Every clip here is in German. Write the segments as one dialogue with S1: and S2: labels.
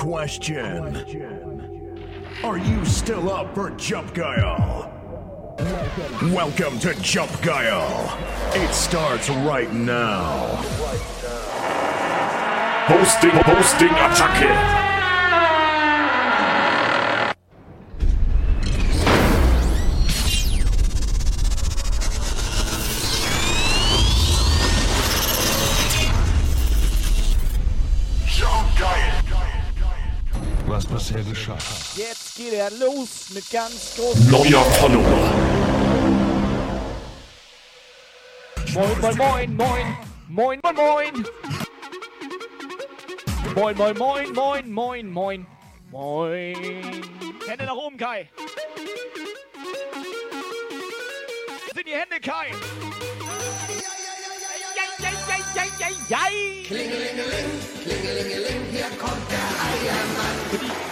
S1: question. Are you still up for Jump Guile? Welcome to Jump Guile. It starts right now.
S2: Hosting, Hosting, Attacke.
S3: Geht er los mit ganz großen.
S2: Neuer Follower.
S3: Moin, moin, moin, moin. Moin, moin, moin. Moin, moin, moin, moin, moin, moin. Moin. Hände nach oben, Kai. Sind die Hände, Kai.
S4: Klingelingeling, klingelingeling, hier kommt der Eiermann.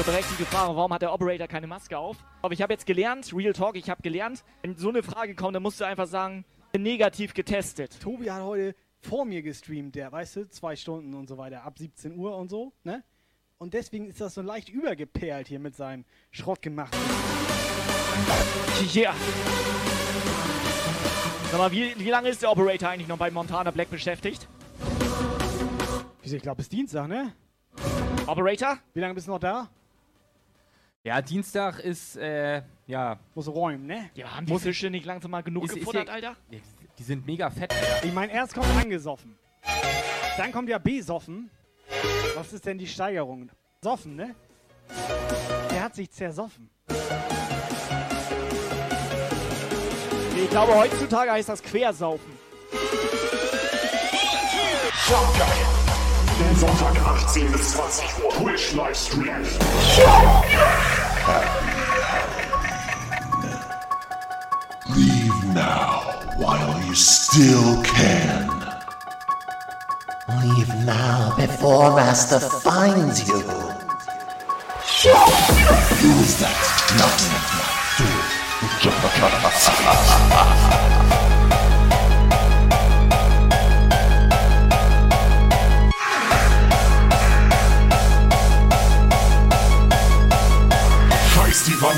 S3: So berechtigte Frage, warum hat der Operator keine Maske auf? Aber ich habe jetzt gelernt, Real Talk, ich habe gelernt, wenn so eine Frage kommt, dann musst du einfach sagen, negativ getestet.
S5: Tobi hat heute vor mir gestreamt, der, weißt du, zwei Stunden und so weiter, ab 17 Uhr und so, ne? Und deswegen ist das so leicht übergeperlt hier mit seinem Schrottgemachten.
S3: Ja. Sag mal, wie, wie lange ist der Operator eigentlich noch bei Montana Black beschäftigt?
S5: Wieso, ich glaube, es ist Dienstag, ne?
S3: Operator?
S5: Wie lange bist du noch da?
S6: Ja, Dienstag ist, äh, ja.
S5: Muss räumen, ne?
S3: Ja, haben die Fische nicht langsam mal genug
S6: Ist- ist
S3: gefuttert,
S6: hier-
S3: Alter?
S6: Die sind mega fett, Alter.
S5: Ich meine, erst kommt angesoffen. Dann kommt ja besoffen. Was ist denn die Steigerung? Soffen, ne? Der hat sich zersoffen.
S3: Ich glaube, heutzutage heißt das Quersaufen.
S2: Sonntag 18 bis 20 Uhr. Twitch Livestream.
S7: Leave now while you still can.
S4: Leave now before Master finds you.
S7: Use that at my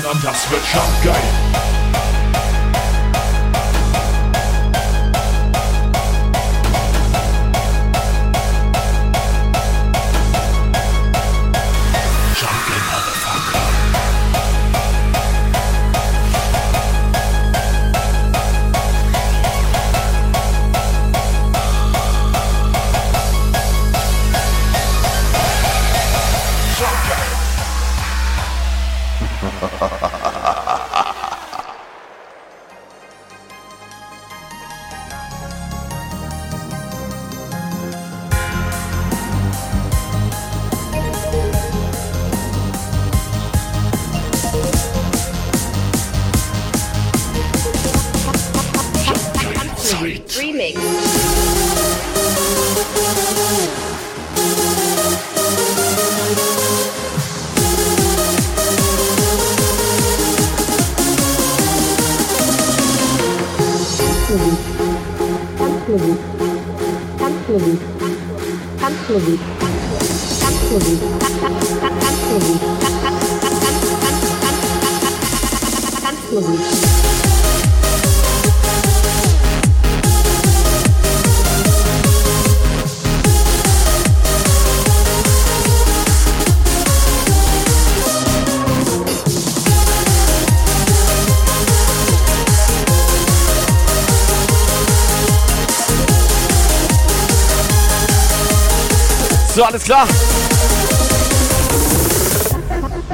S7: door.
S2: Scheiß die Wand an, das wird Jump Guile.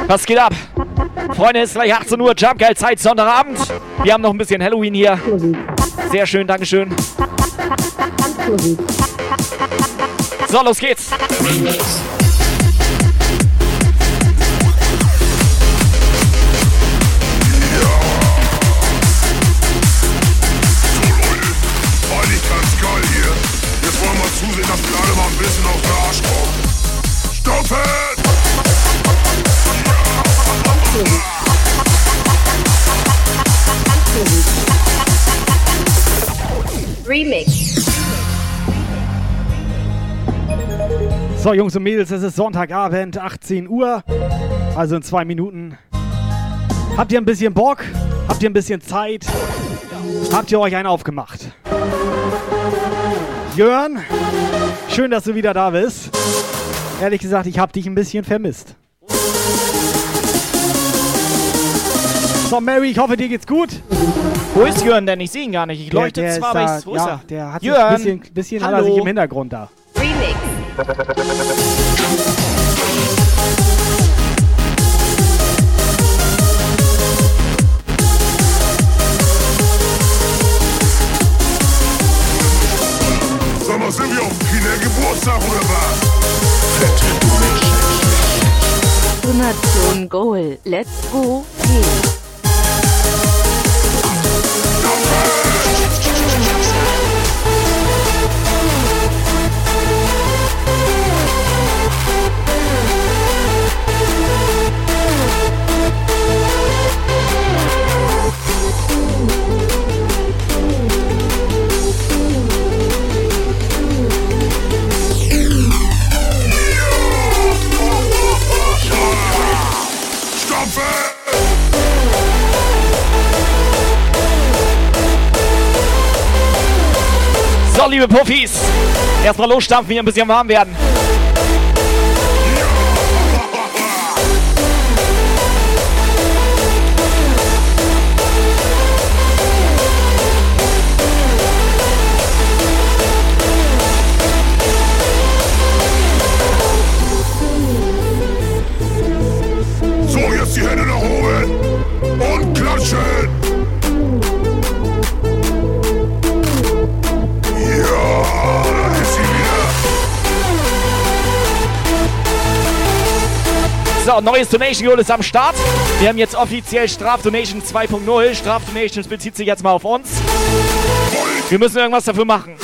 S3: Was geht ab? Freunde, es ist gleich 18 Uhr, Jump Geil Zeit, Sonntagabend. Wir haben noch ein bisschen Halloween hier. Sehr schön, Dankeschön. So, los geht's.
S2: Eigentlich
S5: So, Jungs und Mädels, es ist Sonntagabend, 18 Uhr, also in zwei Minuten. Habt ihr ein bisschen Bock? Habt ihr ein bisschen Zeit? Habt ihr euch einen aufgemacht? Jörn, schön, dass du wieder da bist. Ehrlich gesagt, ich hab dich ein bisschen vermisst. So, Mary, ich hoffe, dir geht's gut.
S3: Wo ist Jörn denn? Ich sehe ihn gar nicht. Ich leuchte
S5: der
S3: zwar, aber ich, wo
S5: ja,
S3: ist er?
S5: Der hat sich
S3: Jörn,
S5: ein bisschen, bisschen hat er sich im Hintergrund da.
S8: Remix.
S2: Sag mal, sind wir auf dem Kindergeburtstag oder was?
S8: Donation Goal. Let's go.
S3: Liebe Puffis, erstmal losstampfen, hier ein bisschen warm werden. Neues Donation Goal ist am Start. Wir haben jetzt offiziell Strafdonation 2.0. Strafdonations bezieht sich jetzt mal auf uns. Wir müssen irgendwas dafür machen.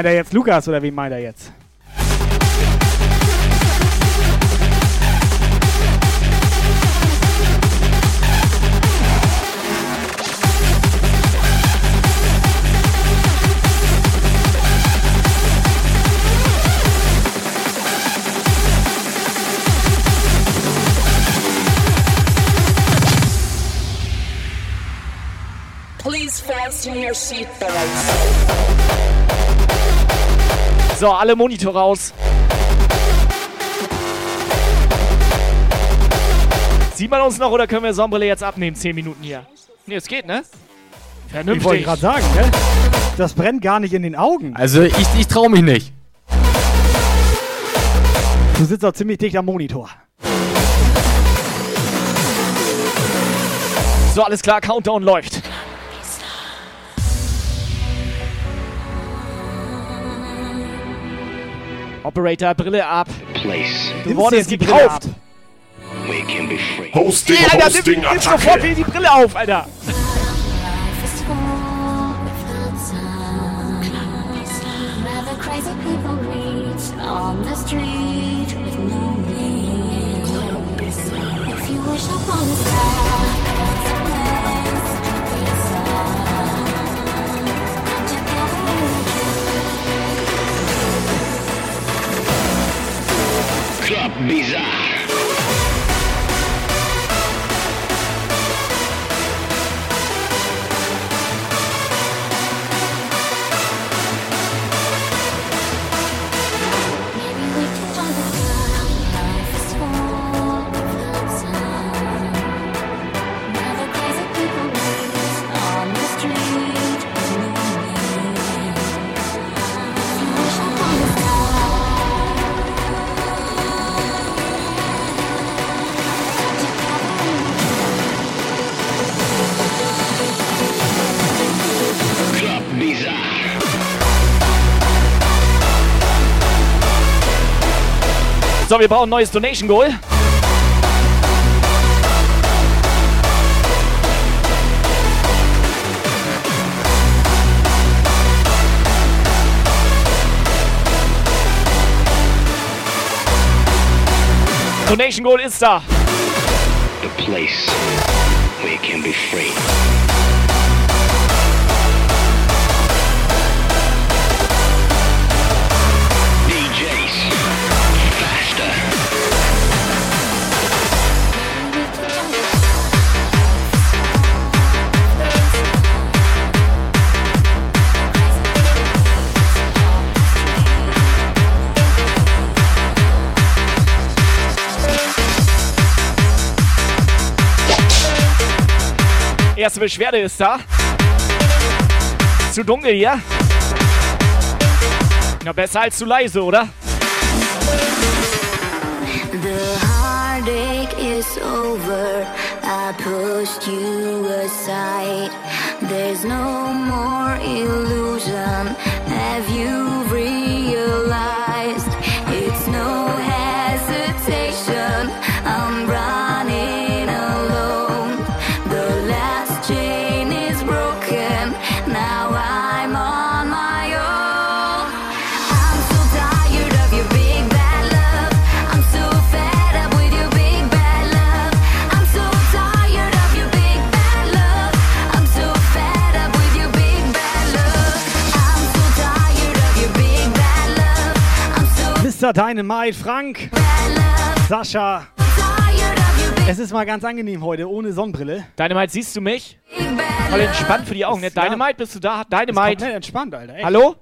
S5: Meint er jetzt Lukas oder wen meint er jetzt?
S3: So, alle Monitore aus. Sieht man uns noch oder können wir Sonnenbrille jetzt abnehmen? 10 Minuten hier. Ne, es geht, ne?
S5: Ich wollte
S3: Vernünftig.
S5: gerade sagen, ne? Das brennt gar nicht in den Augen.
S6: Also ich, ich traue mich nicht.
S5: Du sitzt auch ziemlich dicht am Monitor.
S3: So, alles klar, Countdown läuft. Operator, Brille ab.
S9: Place
S3: Du wurdest gekauft.
S9: where you can be free.
S1: Hosting,
S3: Ja, Alter, nimm,
S1: Hosting,
S3: nimm sofort
S1: Attacke.
S3: wieder die Brille auf, Alter.
S9: Club Bizarre.
S3: So, wir brauchen ein neues Donation Goal. Donation Goal ist da.
S9: The place where you can be free.
S3: Erste Beschwerde ist da. Zu dunkel hier. Na, besser als zu leise, oder?
S10: The heartache is over. I pushed you aside. There's no more illusion.
S5: Mr. Dynamite, Frank. Sascha. Es ist mal ganz angenehm heute, ohne Sonnenbrille.
S3: Dynamite, siehst du mich? Voll entspannt für die Augen, ne? Dynamite, bist du da?
S5: Ist
S3: Dynamite.
S5: komplett entspannt, Alter. Echt.
S3: Hallo?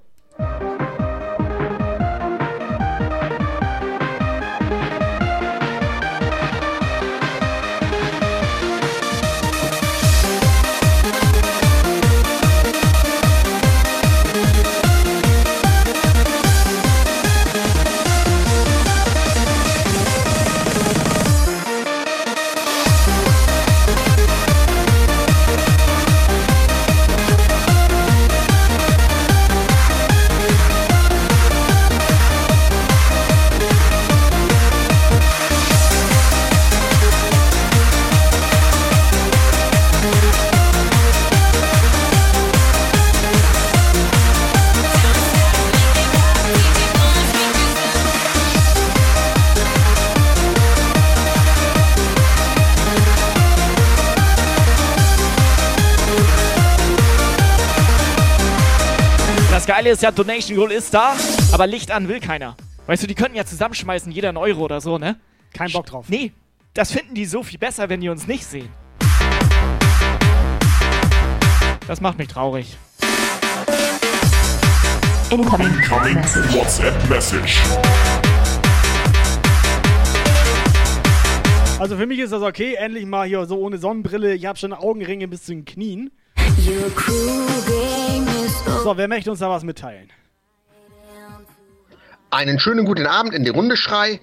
S3: Geile ist ja, Donation Goal ist da, aber Licht an will keiner. Weißt du, die könnten ja zusammenschmeißen, jeder einen Euro oder so, ne?
S5: Kein Bock drauf.
S3: Nee, das finden die so viel besser, wenn die uns nicht sehen. Das macht mich traurig.
S11: Incoming
S1: Coming
S11: message.
S1: WhatsApp Message.
S5: Also für mich ist das okay, endlich mal hier so ohne Sonnenbrille. Ich habe schon Augenringe bis zu den Knien. So, wer möchte uns da was mitteilen?
S12: Einen schönen guten Abend in die Runde Schrei.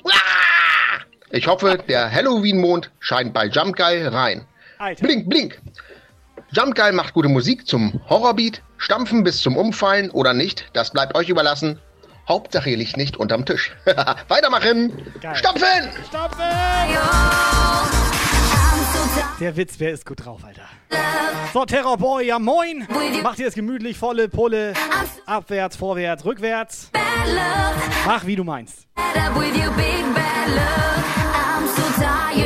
S12: Ich hoffe, der Halloween-Mond scheint bei Jump Guy rein.
S5: Alter.
S12: Blink, blink. Jump Guy macht gute Musik zum Horrorbeat. Stampfen bis zum Umfallen oder nicht, das bleibt euch überlassen. Hauptsache ihr liegt nicht unterm Tisch. Weitermachen!
S5: Geil.
S12: Stopfen!
S5: Der Witz, wer ist gut drauf, Alter? So, Terrorboy, ja moin! Macht ihr es gemütlich, volle Pulle. Abwärts, vorwärts, rückwärts. Mach, wie du meinst.
S13: I'm so tired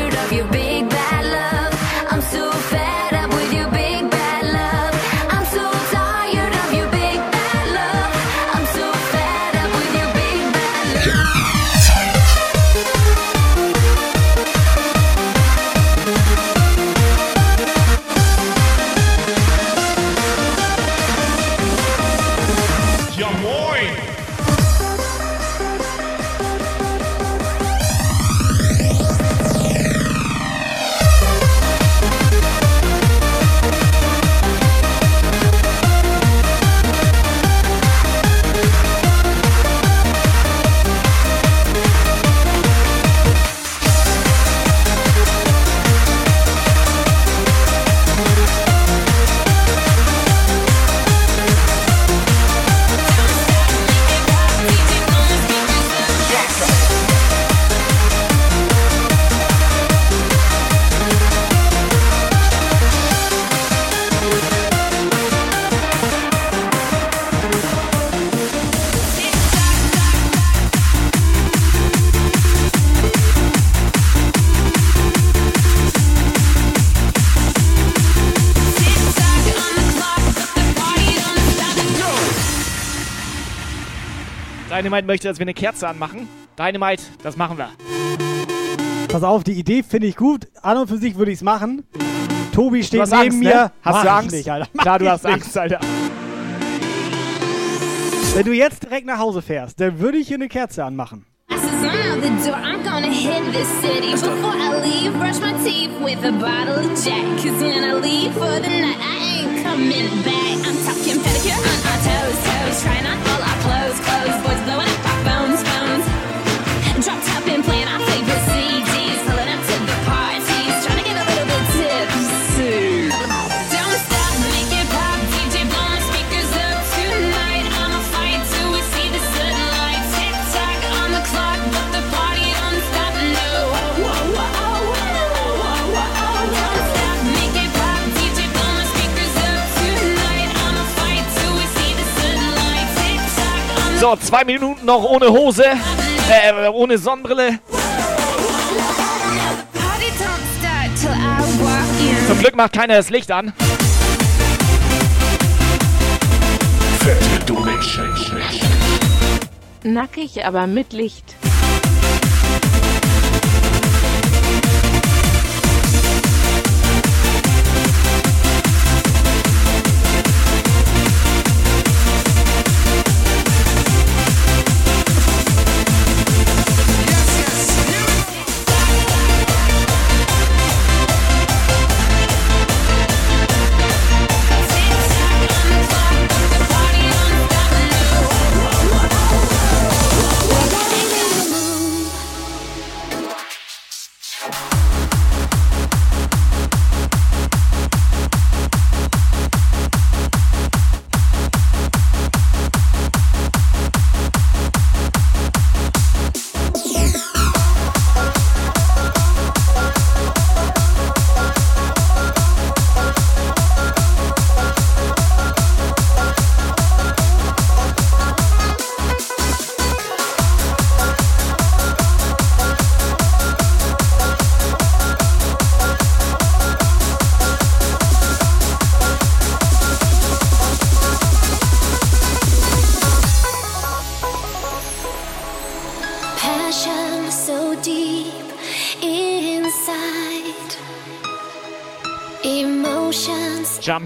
S9: Dynamite möchte, dass wir eine Kerze anmachen. Dynamite, das machen wir.
S5: Pass auf, die Idee finde ich gut. An und für sich würde ich es machen. Tobi steht neben
S9: Angst,
S5: mir.
S9: ne? Hast
S5: Mach
S9: du Angst?
S5: Nicht, Alter. Mach
S9: Klar, du hast
S5: nicht.
S9: Angst, Alter.
S5: Wenn du jetzt direkt nach Hause fährst, dann würde ich hier eine Kerze anmachen.
S13: As I'm out the door, I'm
S9: So, zwei Minuten noch ohne Hose. Äh, ohne Sonnenbrille. Zum Glück macht keiner das Licht an.
S8: Nackig, aber mit Licht.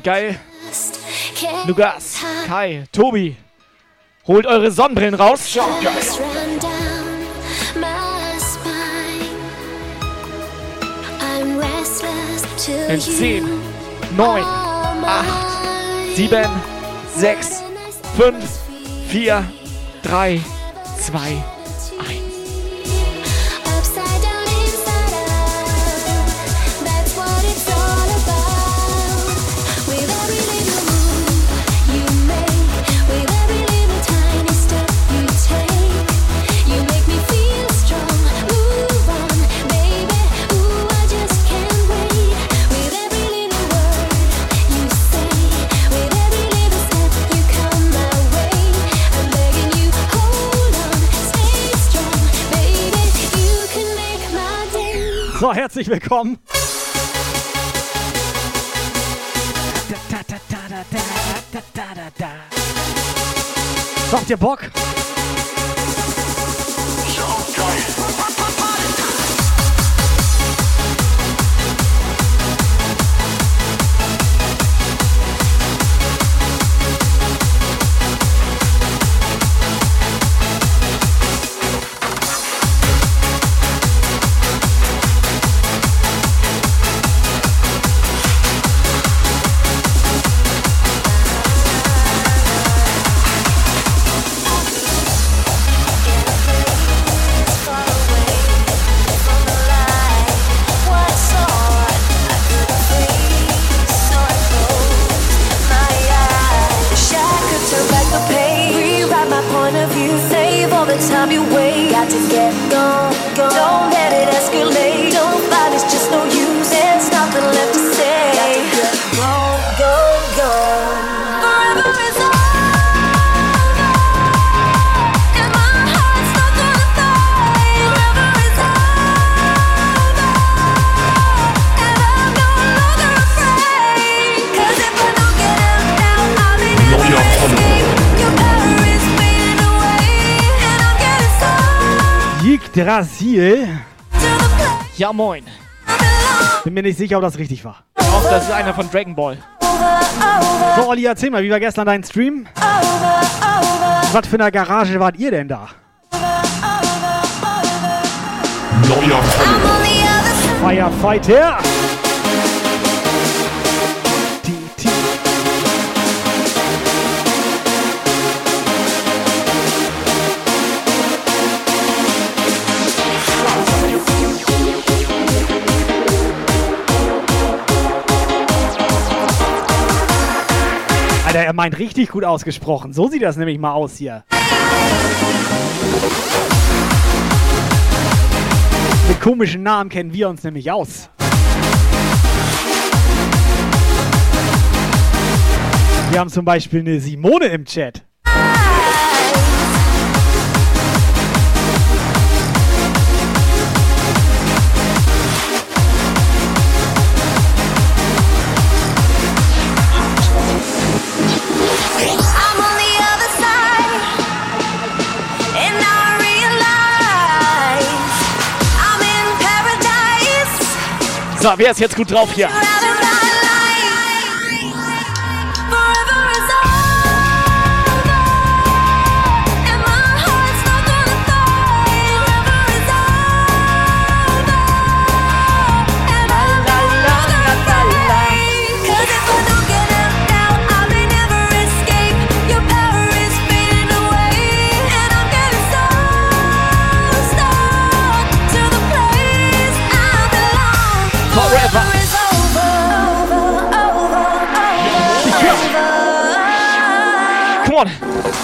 S9: Geil. Lukas, Kai, Tobi. Holt eure Sonnenbrillen raus. In 10, 9, 8, 7, 6, 5, 4, 3, 2,
S5: So, herzlich willkommen. Habt ihr Bock?
S14: Time you wait, got to get gone. Don't let it so.
S5: Yggdrasil.
S9: Ja, moin.
S5: Bin mir nicht sicher, ob das richtig war.
S9: Auch das ist einer von Dragon Ball.
S5: So, Olli, erzähl mal, wie war gestern dein Stream? Was für eine Garage wart ihr denn da?
S1: Neuer.
S5: Firefighter! Alter, er meint richtig gut ausgesprochen. So sieht das nämlich mal aus hier. Mit komischen Namen kennen wir uns nämlich aus. Wir haben zum Beispiel eine Simone im Chat.
S9: So, wer ist jetzt gut drauf hier? Come.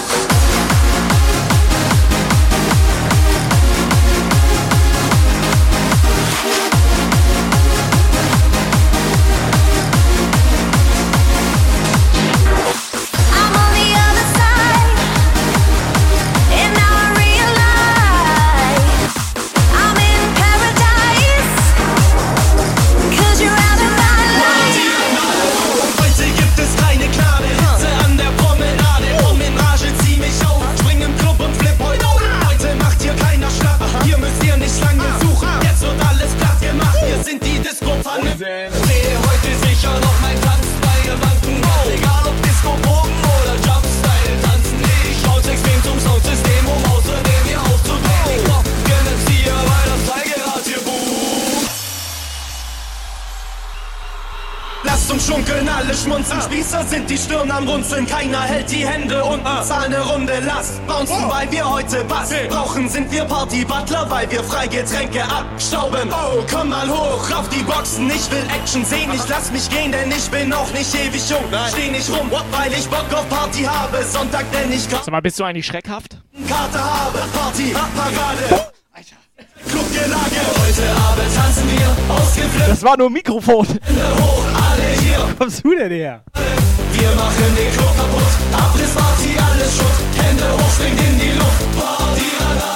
S15: Sind die Stirn am Runzeln. Keiner hält die Hände unten. Zahl ne Runde, lasst bouncen, weil wir heute Bass brauchen. Sind wir Party-Butler, weil wir Freigetränke abstauben. Oh, komm mal hoch auf die Boxen. Ich will Action sehen, ich lass mich gehen, denn ich bin noch nicht ewig jung. Steh nicht rum, weil ich Bock auf Party habe. Sonntag, denn ich
S9: Sag mal, bist du eigentlich schreckhaft?
S15: Karte habe. Party, Parade. Clubgelage. Heute Abend tanzen wir ausgeflippt.
S5: Das war nur ein Mikrofon.
S15: Hoch,
S5: kommst du denn her?
S15: Wir machen den Club kaputt. Abrissparty, alles Schutt. Hände hoch, in die Luft. Party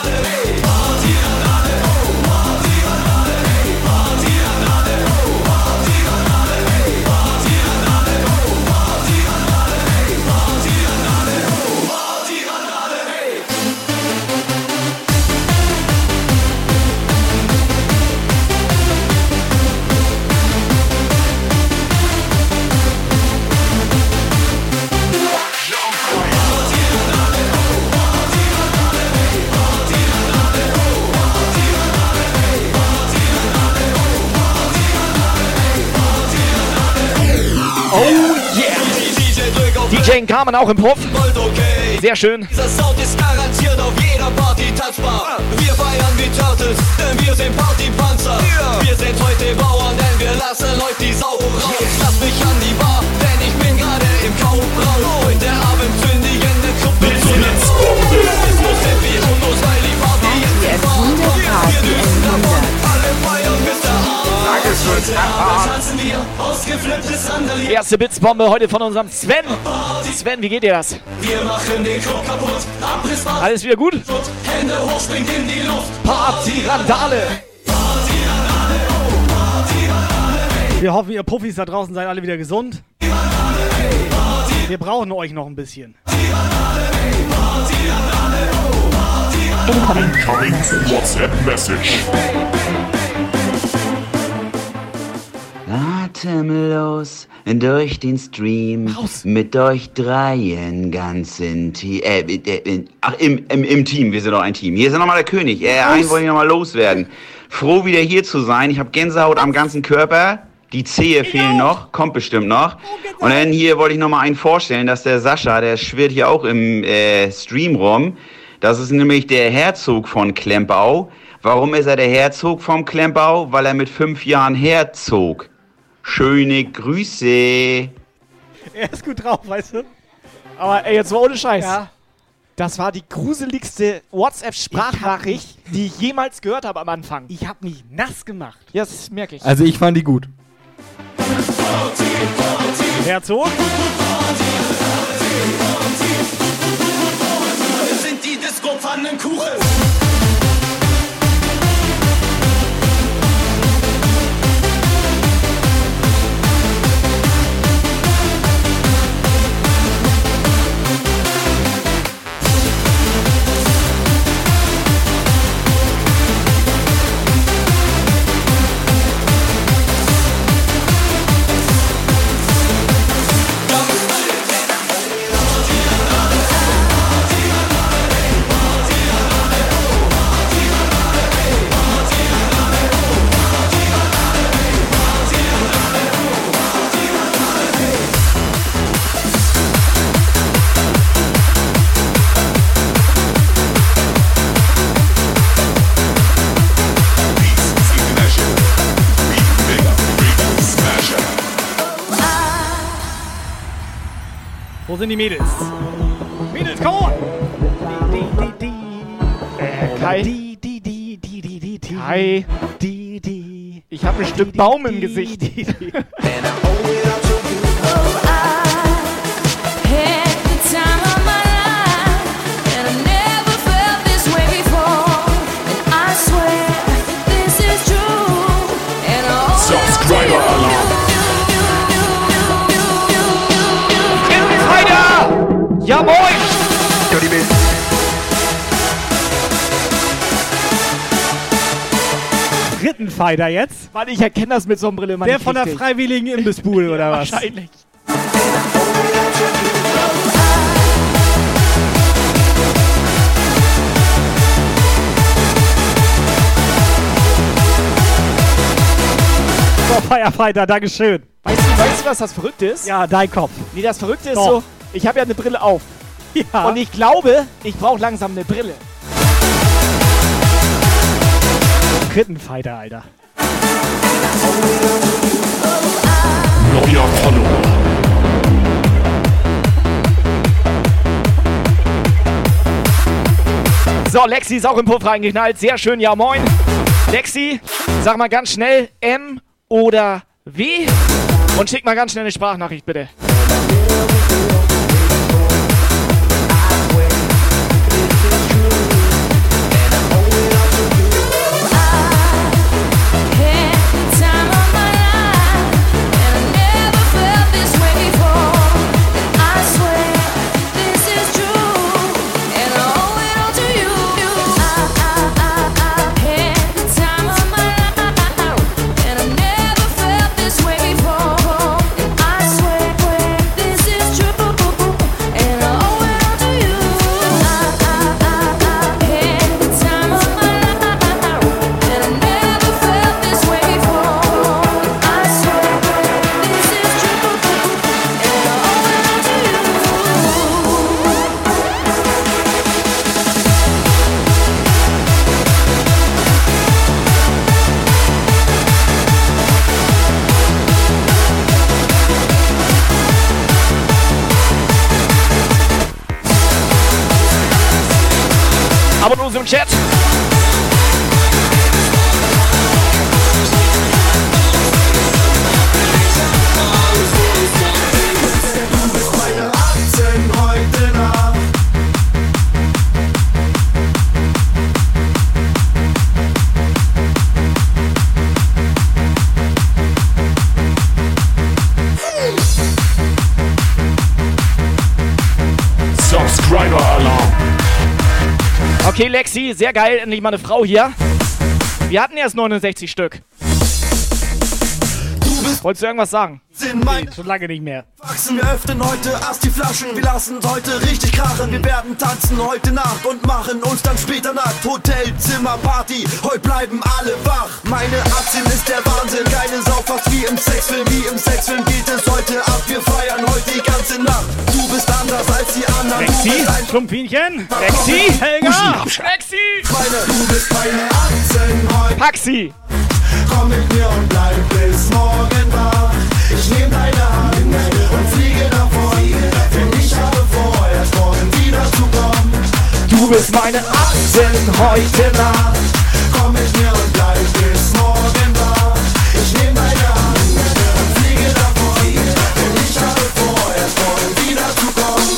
S3: Carmen auch im Puff. Sehr schön.
S15: Dieser Sound ist garantiert auf jeder Party tanzbar. Wir feiern wie Turtles, denn wir sind Partypanzer. Wir sind heute Bauern, denn wir lassen heute die Sau raus. Lass mich an die Bar, denn ich bin gerade im Kaufraum. Heute Abend zünde ich in der Gruppe zu Es muss sind wie Hundos, weil die Party jetzt im. Wir düsen davon, alle feiern bis der Abend. Wir, ausgeflipptes Sandalier.
S3: Erste Blitzbombe heute von unserem Sven. Sven, wie geht dir das?
S15: Wir machen den Club kaputt, Abrissbad.
S3: Alles wieder gut?
S15: Hände hoch, springt in die Luft.
S3: Party-Randale.
S5: Wir hoffen, ihr Puffis da draußen seid alle wieder gesund. Wir brauchen euch noch ein bisschen.
S2: Incoming WhatsApp Message.
S16: Atemlos durch den Stream mit euch dreien ganz in Team. Äh, äh, äh, ach, im, im, im Team, wir sind doch ein Team. Hier ist ja nochmal der König. Äh, einen wollte ich nochmal loswerden. Froh wieder hier zu sein. Ich habe Gänsehaut am ganzen Körper. Die Zehe fehlen noch, kommt bestimmt noch. Und dann hier wollte ich nochmal einen vorstellen, dass der Sascha, der schwirrt hier auch im äh, Stream rum. Das ist nämlich der Herzog von Klempau. Warum ist er der Herzog vom Klempau? Weil er mit fünf Jahren herzog. Schöne Grüße.
S5: Er ist gut drauf, weißt du?
S3: Aber ey, jetzt mal ohne Scheiß.
S5: Ja.
S3: Das war die gruseligste WhatsApp-Sprachnachricht, die ich jemals gehört habe am Anfang.
S5: Ich hab mich nass gemacht.
S3: Ja, das merke ich.
S6: Also ich fand die gut.
S5: Herzog?
S15: Wir sind die Disco-Pfannenkuchen.
S5: Wo sind die Mädels? Mädels, komm on!
S3: Äh, Kai.
S5: Die, die, die, die, die, die, die.
S3: Kai.
S5: Die, die.
S3: Ich habe ein Stück Baum im Gesicht. Ja, moin!
S5: Rittenfighter jetzt?
S3: Mann, ich erkenne das mit Sonnenbrille mal
S5: Der von der freiwilligen Imbissbude oder was?
S3: Wahrscheinlich.
S5: So, Firefighter, Dankeschön.
S3: Weißt du, weißt du, was das Verrückte ist?
S5: Ja, dein Kopf.
S3: Nee, das Verrückte ist
S5: Doch.
S3: so, ich habe ja eine Brille auf.
S5: Ja.
S3: Und ich glaube, ich brauche langsam eine Brille.
S5: Rittenfighter, Alter.
S2: Neuer Follower.
S3: So, Lexi ist auch im Puff reingeknallt. Sehr schön, ja moin. Lexi, sag mal ganz schnell M oder W und schick mal ganz schnell eine Sprachnachricht, bitte. Sehr geil. Endlich mal eine Frau hier. Wir hatten erst 69 Stück. Wolltest du irgendwas sagen?
S15: Meine
S5: Schon lange nicht mehr.
S15: Wachsen, wir öffnen heute erst die Flaschen. Wir lassen heute richtig krachen. Wir werden tanzen heute Nacht und machen uns dann später nackt. Hotelzimmer, Party, heute bleiben alle wach. Meine 18 ist der Wahnsinn. Keine Sau, fast wie im Sexfilm. Wie im Sexfilm geht es heute ab. Wir feiern heute die ganze Nacht. Du bist anders als die anderen.
S5: Rexi, Schlumpfinchen.
S3: Rexi,
S5: Helga.
S3: Lexi,
S15: Meine, du bist meine 18 heute.
S3: Paxi.
S15: Komm mit mir und bleib bis morgen wach. Ich nehm deine
S3: Du bist meine 18 heute Nacht.
S15: Komm mit mir und bleib bis morgen wach. Ich nehm deine Hand und fliege davon. Denn ich habe vor, erst morgen wieder zu kommen.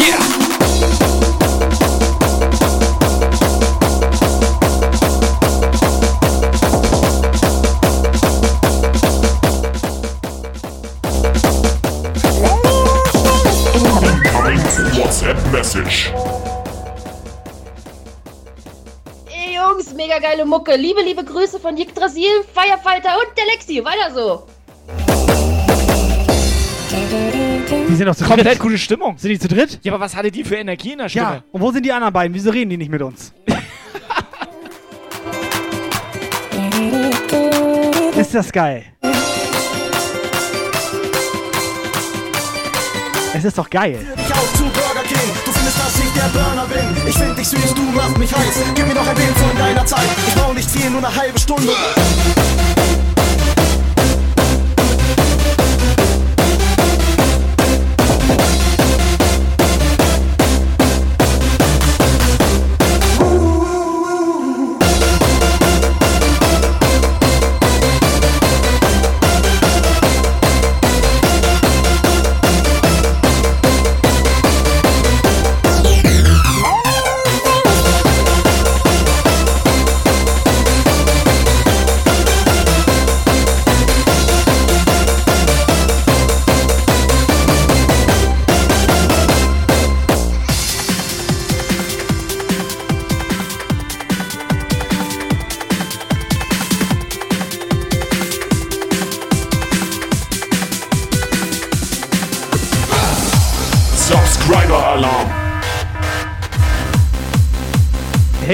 S3: Yeah.
S1: WhatsApp Message.
S17: Mega geile Mucke. Liebe, liebe Grüße von Yggdrasil, Firefighter und der Lexi. Weiter so.
S5: Die sind doch zu
S3: Komplett
S5: dritt.
S3: gute Stimmung.
S5: Sind die zu dritt?
S3: Ja, aber was hatte die für Energie in der Stimme?
S5: Ja. Und wo sind die anderen beiden? Wieso reden die nicht mit uns? Ist das geil? Es ist doch geil.
S15: dich auf zu Burger King. Findest, dass ich der Burner bin. Ich find dich süß, du machst mich heiß. Gib mir noch ein Bild von deiner Zeit. Ich brauch nicht viel, nur eine halbe Stunde.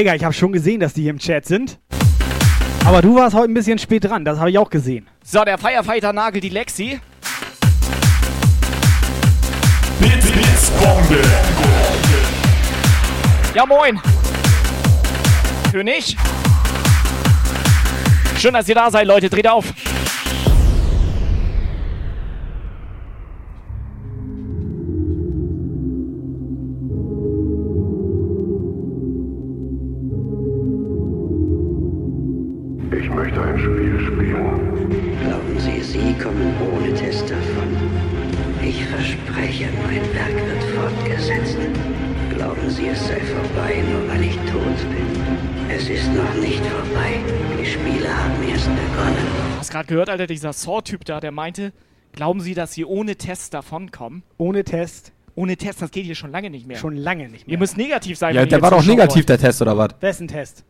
S5: Helga, ich habe schon gesehen, dass die hier im Chat sind. Aber du warst heute ein bisschen spät dran, das habe ich auch gesehen.
S3: So, der Firefighter nagelt die Lexi.
S1: Blitz.
S3: Ja, moin. König. Schön, dass ihr da seid, Leute. Dreht auf. Gerade gehört, Alter, dieser Saw-Typ da, der meinte, glauben Sie, dass Sie ohne Test davonkommen?
S5: Ohne Test?
S3: Ohne Test, das geht hier schon lange nicht mehr.
S5: Schon lange nicht mehr.
S3: Ihr müsst negativ sein.
S6: Ja, der war doch negativ,
S3: wollt.
S6: der Test, oder was?
S5: Wessen Test?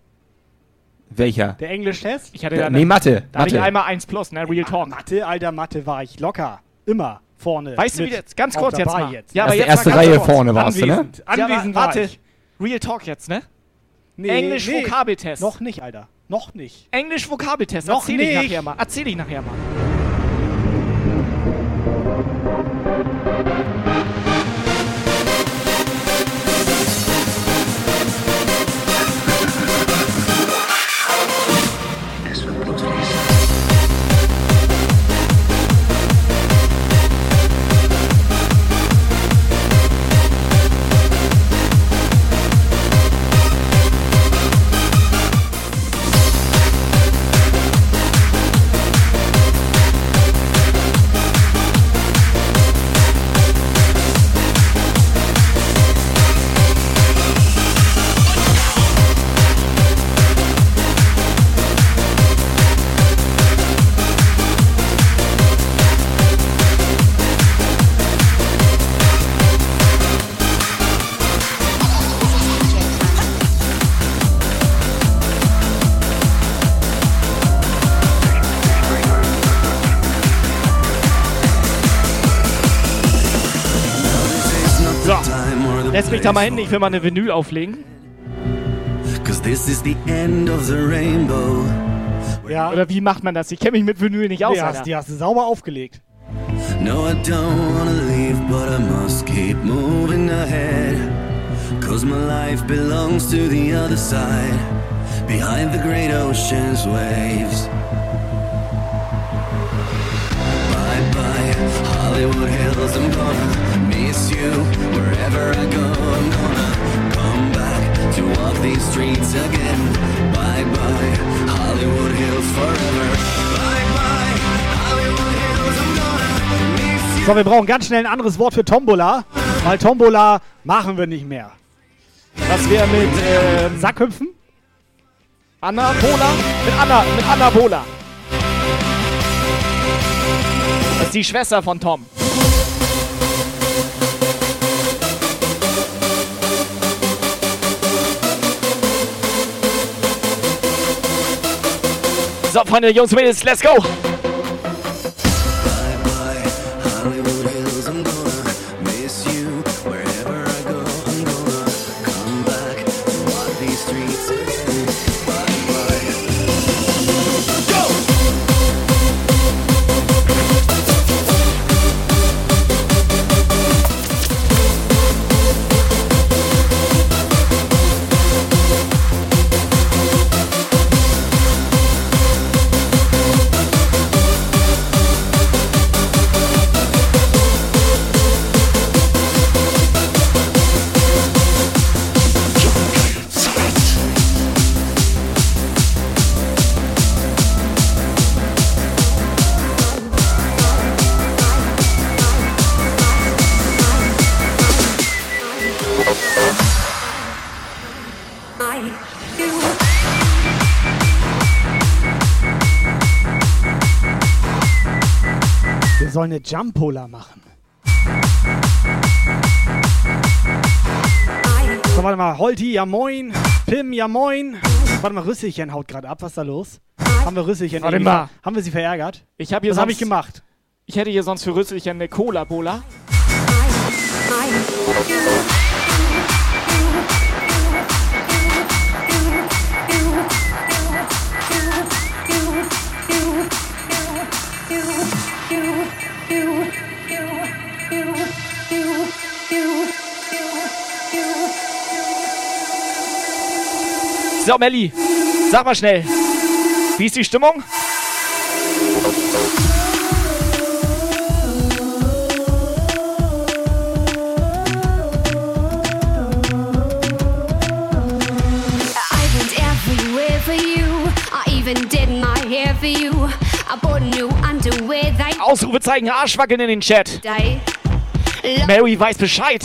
S6: Welcher?
S5: Der Englisch-Test?
S3: Ich hatte
S6: Der-
S3: da
S6: nee, Mathe,
S3: Da hatte ich
S6: Mathe.
S3: einmal 1 plus, ne? Real Talk.
S5: Mathe, alter Mathe war ich locker. Immer vorne.
S3: Weißt du, wie jetzt? Ganz kurz jetzt mal.
S5: Jetzt.
S3: Ja, aber
S6: Erste-
S3: jetzt
S6: erste Reihe
S3: kurz.
S6: vorne warst du, ne?
S5: Anwesend.
S3: Ja,
S5: war
S3: warte.
S5: ich.
S3: Real Talk jetzt, ne?
S5: Nee,
S3: Englisch
S5: nee.
S3: Vokabeltest.
S5: Noch nicht, Alter. Noch nicht.
S3: Englisch Vokabeltest.
S5: Noch
S3: Erzähl ich
S5: nicht.
S3: nachher mal. Erzähl ich nachher mal.
S18: Da mal hin, ich will mal eine Vinyl auflegen.
S19: Cause this is the end of the rainbow.
S5: Ja.
S18: Oder wie macht man das? Ich kenne mich mit Vinyl nicht aus,
S5: Die hast, die hast du sauber aufgelegt.
S19: No, I don't wanna leave, but I must keep moving ahead. Cause my life belongs to the other side, behind the great ocean's waves. Bye bye, Hollywood Hills, I'm gonna miss you. Wherever I go, walk these streets again. Bye bye, Hollywood Hills forever. Bye bye, Hollywood Hills, I'm gonna miss you.
S5: So, wir brauchen ganz schnell ein anderes Wort für Tombola, weil Tombola machen wir nicht mehr.
S18: Was wäre mit ähm,
S5: Sackhüpfen?
S18: Anabola? Mit Anna, mit Anabola. Das ist die Schwester von Tom. Freunde, Jungs, Mädels, let's go!
S19: Hollywood Hills,
S5: Sollen eine Jumpola machen. So, warte mal. Holti, ja moin. Pim, ja moin. Warte mal, Rüsselchen haut gerade ab. Was ist da los? Haben wir Rüsselchen
S18: Warte
S5: irgendwie
S18: mal.
S5: Haben wir sie verärgert?
S18: Ich habe hier
S5: Was habe ich gemacht?
S18: Ich hätte hier sonst für Rüsselchen eine Cola-Bola. So, Melli, sag mal schnell. Wie ist die Stimmung?
S3: I went everywhere for you. I even did my hair for you. I bought new underwear that
S18: Ausrufezeichen Arschwackeln in den Chat. Mary weiß Bescheid.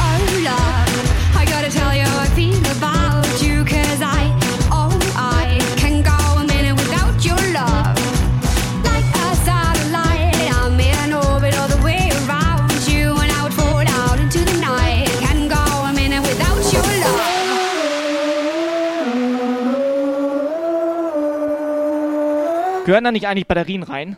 S18: Gehören da nicht eigentlich Batterien rein?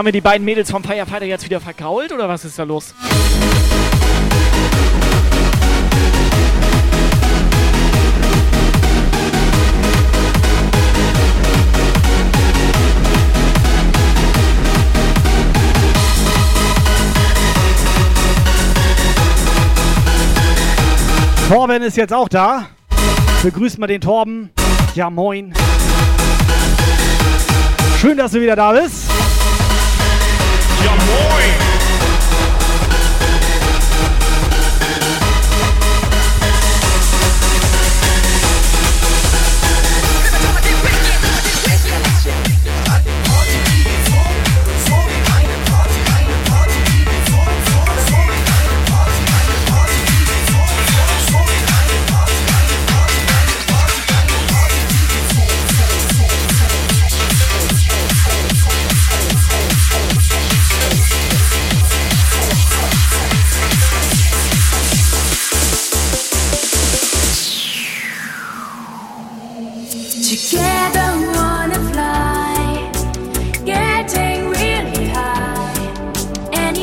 S3: Haben wir die beiden Mädels vom Firefighter jetzt wieder vergault oder was ist da los?
S5: Torben ist jetzt auch da. Begrüßt mal den Torben. Ja, moin. Schön, dass du wieder da bist.
S2: Ja, moin!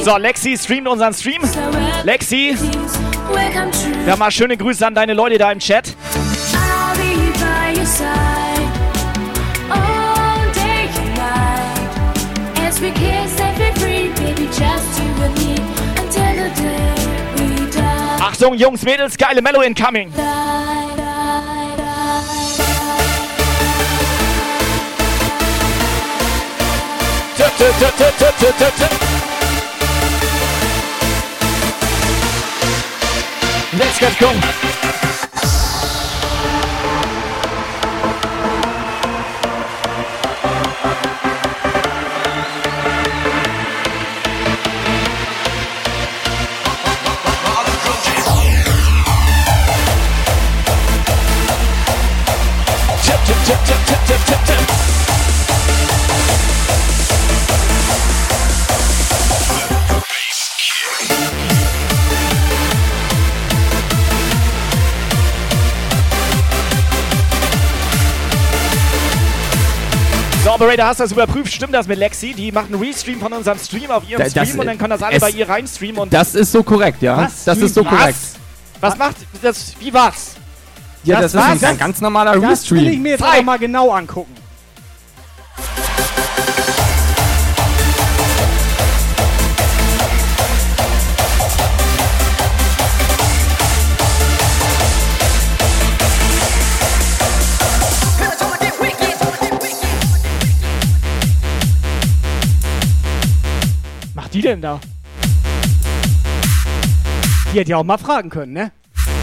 S3: So, Lexi streamt unseren Stream. Lexi,
S9: true.
S3: ja mal schöne Grüße an deine Leute da im Chat.
S9: I'll be by your side all day and night
S3: Let's get go. Operator, hast du das überprüft? Stimmt das mit Lexi? Die macht einen Restream von unserem Stream auf ihrem
S6: Da- das-
S3: Stream und dann können das alle bei ihr reinstreamen und.
S6: Das ist so korrekt, ja.
S3: Was?
S6: Das ist so
S3: Was?
S6: korrekt.
S3: Was macht das? Wie war's?
S6: Ja, das,
S5: Das
S6: ist ein ganz normaler
S5: Das will ich
S6: Restream.
S5: mir jetzt aber mal genau angucken.
S3: Denn da?
S5: Die hätte ja auch mal fragen können, ne?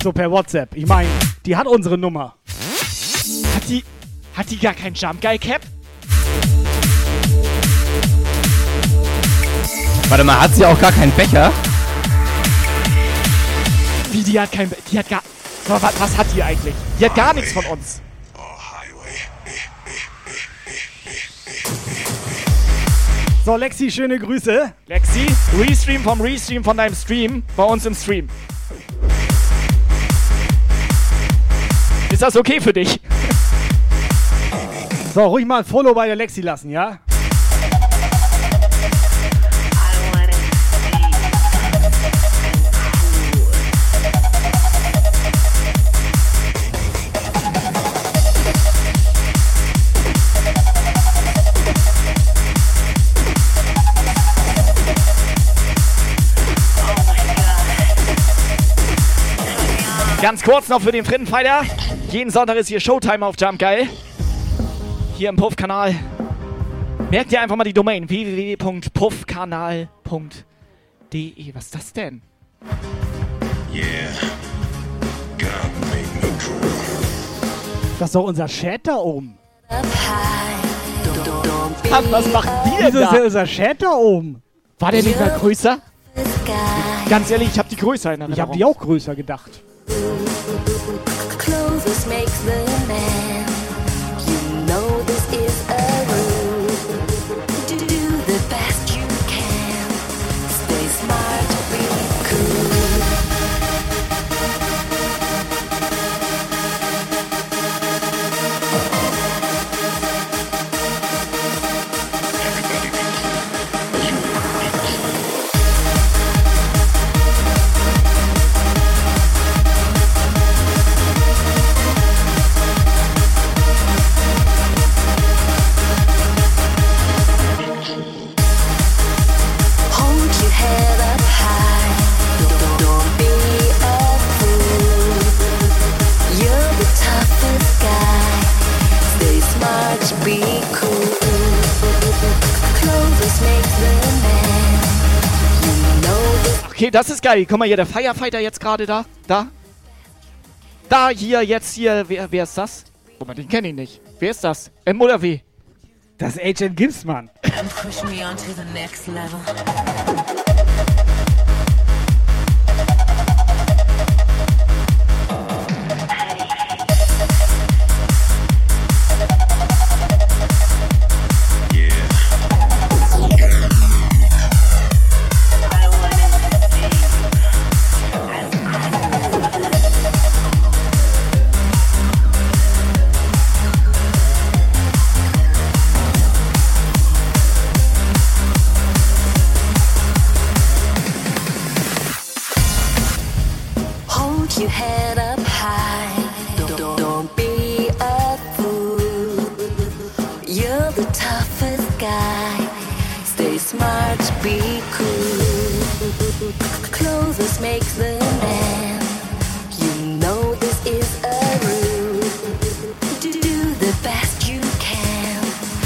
S5: So per WhatsApp. Ich meine, die hat unsere Nummer.
S3: Hat die. Hat die gar kein Jump Guy Cap?
S6: Warte mal, hat sie auch gar keinen Becher?
S3: Wie, die hat kein. Die hat gar. Was, was hat die eigentlich? Die hat gar nichts von uns.
S5: So, Lexi, schöne Grüße.
S3: Lexi, Restream vom Restream von deinem Stream bei uns im Stream. Ist das okay für dich?
S5: So, ruhig mal ein Follow bei der Lexi lassen, ja?
S3: Ganz kurz noch für den Frittenfighter. Jeden Sonntag ist hier Showtime auf Jump Geil. Hier im Puff-Kanal. Merkt ihr einfach mal die Domain www.puffkanal.de. Was ist das denn?
S2: Yeah. God made me drool.
S5: Das ist doch unser Chat da oben.
S3: Was, was machen die denn
S5: Wieso ist denn
S3: da?
S5: unser Chat da oben?
S3: War der nicht mal größer? Ganz ehrlich, ich habe die größer in
S5: Ich habe
S3: Erinnerung.
S5: die auch größer gedacht.
S9: Clothes make the
S3: Okay, das ist geil. Guck mal hier, der Firefighter jetzt gerade da. Da. Da, hier, jetzt, hier. Wer, wer ist das? Guck mal, den kenne ich nicht. Wer ist das? M oder W?
S5: Das ist Agent Gibbs, Mann.
S14: And push me on to the next level.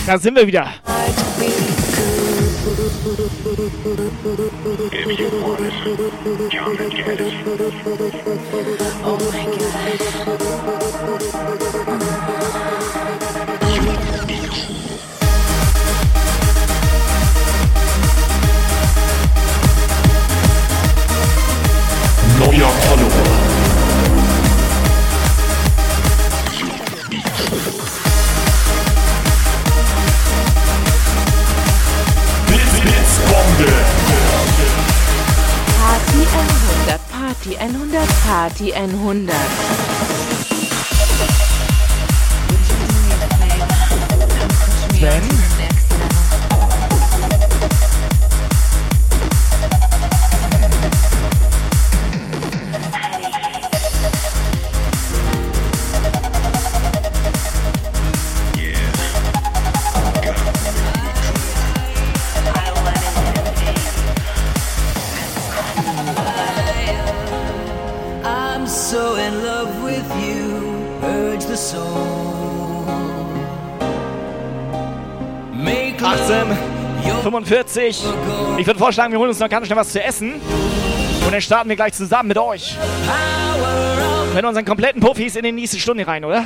S3: Da sind wir wieder.
S2: If you want it, jump and get it.
S9: Oh my
S8: Party 100, Party 100.
S3: Sven? 45. Ich würde vorschlagen, wir holen uns noch ganz schnell was zu essen. Und dann starten wir gleich zusammen mit euch. Mit unseren kompletten Puffis in die nächste Stunde rein, oder?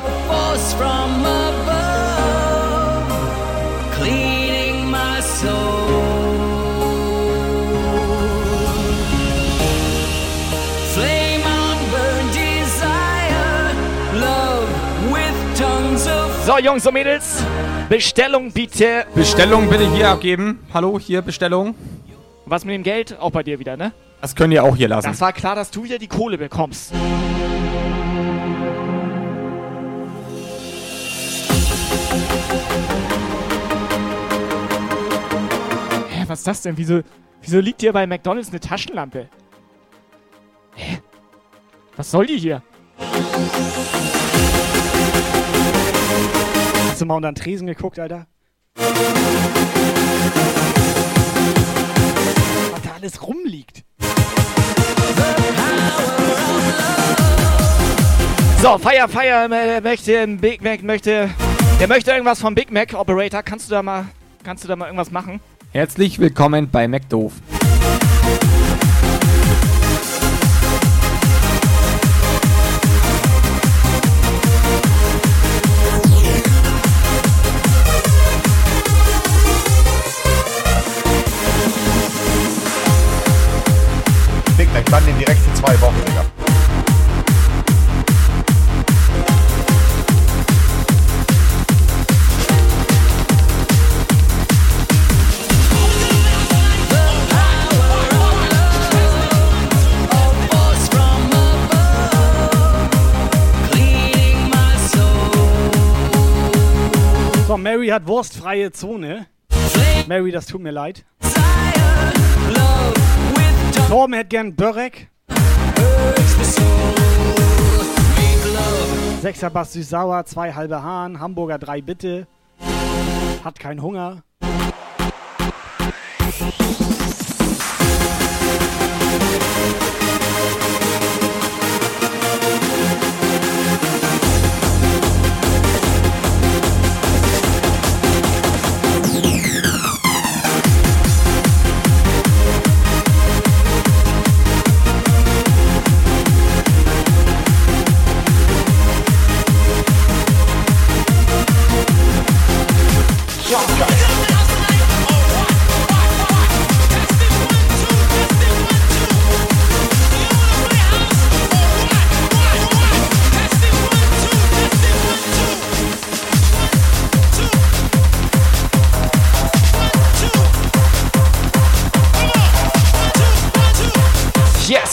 S3: So, Jungs und Mädels, Bestellung bitte.
S6: Bestellung bitte hier abgeben. Hallo, hier Bestellung.
S3: Was mit dem Geld? Auch bei dir wieder, ne?
S6: Das könnt ihr auch hier lassen.
S3: Das war klar, dass du hier die Kohle bekommst. Hä, was ist das denn? Wieso, wieso liegt hier bei McDonalds eine Taschenlampe? Hä? Was soll die hier?
S5: Du mal unter den Tresen geguckt, Alter? Was da alles rumliegt.
S3: So, Fire Fire äh, möchte Big Mac möchte. Der möchte irgendwas vom Big Mac Operator. Kannst du da mal, kannst du da mal irgendwas machen?
S6: Herzlich willkommen bei McDoof.
S20: Dann den direkt für zwei Wochen, Digga.
S5: So, Mary hat wurstfreie Zone. Mary, das tut mir leid. Torben hätte gern Börek. Sechser Bass süß-sauer, zwei halbe Hahn, Hamburger drei bitte. Hat keinen Hunger.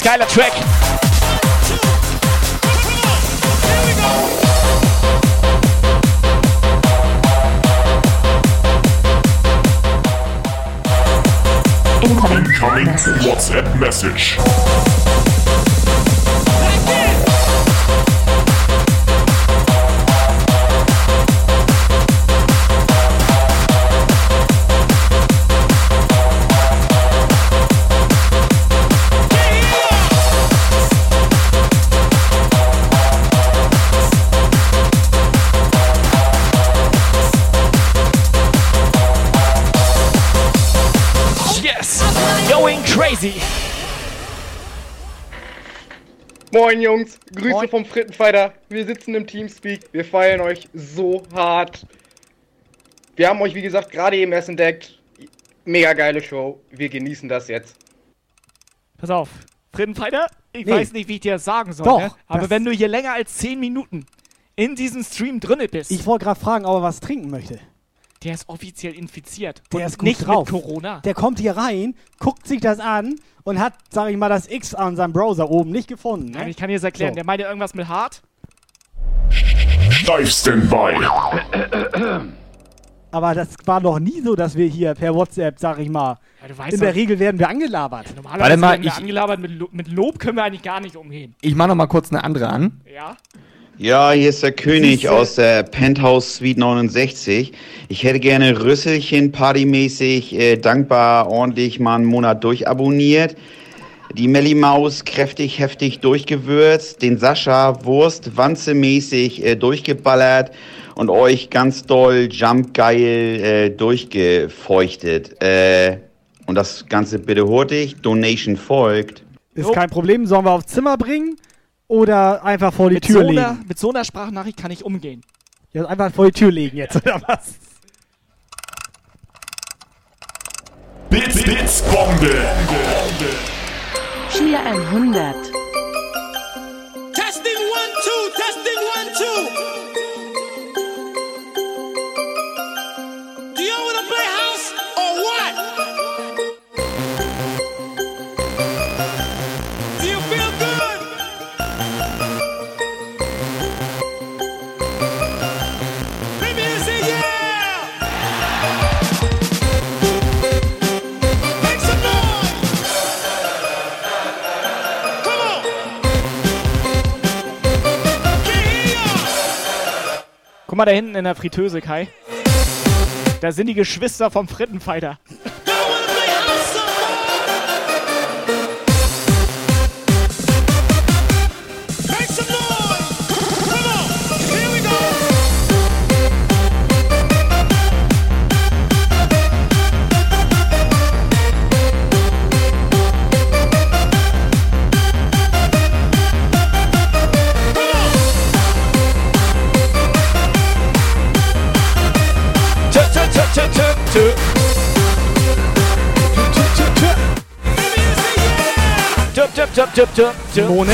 S3: Geiler Track.
S1: Incoming WhatsApp message.
S21: Moin Jungs, Grüße vom Frittenfighter. Wir sitzen im Teamspeak, wir feiern euch so hart. Wir haben euch wie gesagt gerade eben erst entdeckt. Mega geile Show, wir genießen das jetzt.
S3: Pass auf, Frittenfighter, ich
S21: Nee.
S3: weiß nicht, wie ich dir das sagen soll,
S5: Doch,
S3: ne? aber wenn du hier länger als 10 Minuten in diesem Stream drinne bist,
S5: Ich wollte gerade fragen, ob er was trinken möchte.
S3: Der ist offiziell infiziert.
S5: Der
S3: Und
S5: ist gut
S3: nicht
S5: drauf.
S3: mit Corona.
S5: Der kommt hier rein, guckt sich das an und hat, sag ich mal, das X an seinem Browser oben nicht gefunden. Ne?
S3: Nein, ich kann dir das erklären.
S5: So.
S3: Der meinte irgendwas mit hart.
S1: Live Standby.
S5: Aber das war noch nie so, dass wir hier per WhatsApp, sag ich mal,
S3: Ja, du weißt
S5: in der
S3: doch-
S5: Regel werden wir angelabert.
S3: Normalerweise
S6: Warte mal,
S3: werden wir
S6: ich-
S3: angelabert. Mit, Lo mit Lob können wir eigentlich gar nicht umgehen.
S6: Ich mach noch mal kurz eine andere an.
S3: Ja?
S16: Ja, hier ist der König
S3: Siehste?
S16: aus der Penthouse Suite 69. Ich hätte gerne Rüsselchen partymäßig, äh, dankbar, ordentlich mal einen Monat durchabonniert. Die Melly Maus kräftig, heftig durchgewürzt. Den Sascha Wurst wanzemäßig äh, durchgeballert. Und euch ganz doll Jump geil äh, durchgefeuchtet. Äh, und das Ganze bitte hurtig. Donation folgt.
S5: Ist kein Problem. Sollen wir aufs Zimmer bringen oder einfach vor die
S3: mit
S5: Tür
S3: so
S5: legen.
S3: Einer, mit so einer Sprachnachricht kann ich umgehen.
S5: Ja, einfach vor die Tür legen jetzt. Ja.
S1: Bits, Bits, Bombe.
S8: Schier 100.
S15: Testing 1, 2, Testing 1, 2.
S3: Guck mal da hinten in der Fritteuse, Kai. Da sind die Geschwister vom Frittenfighter. Tö, tö, tö, tö, tö.
S5: Mone.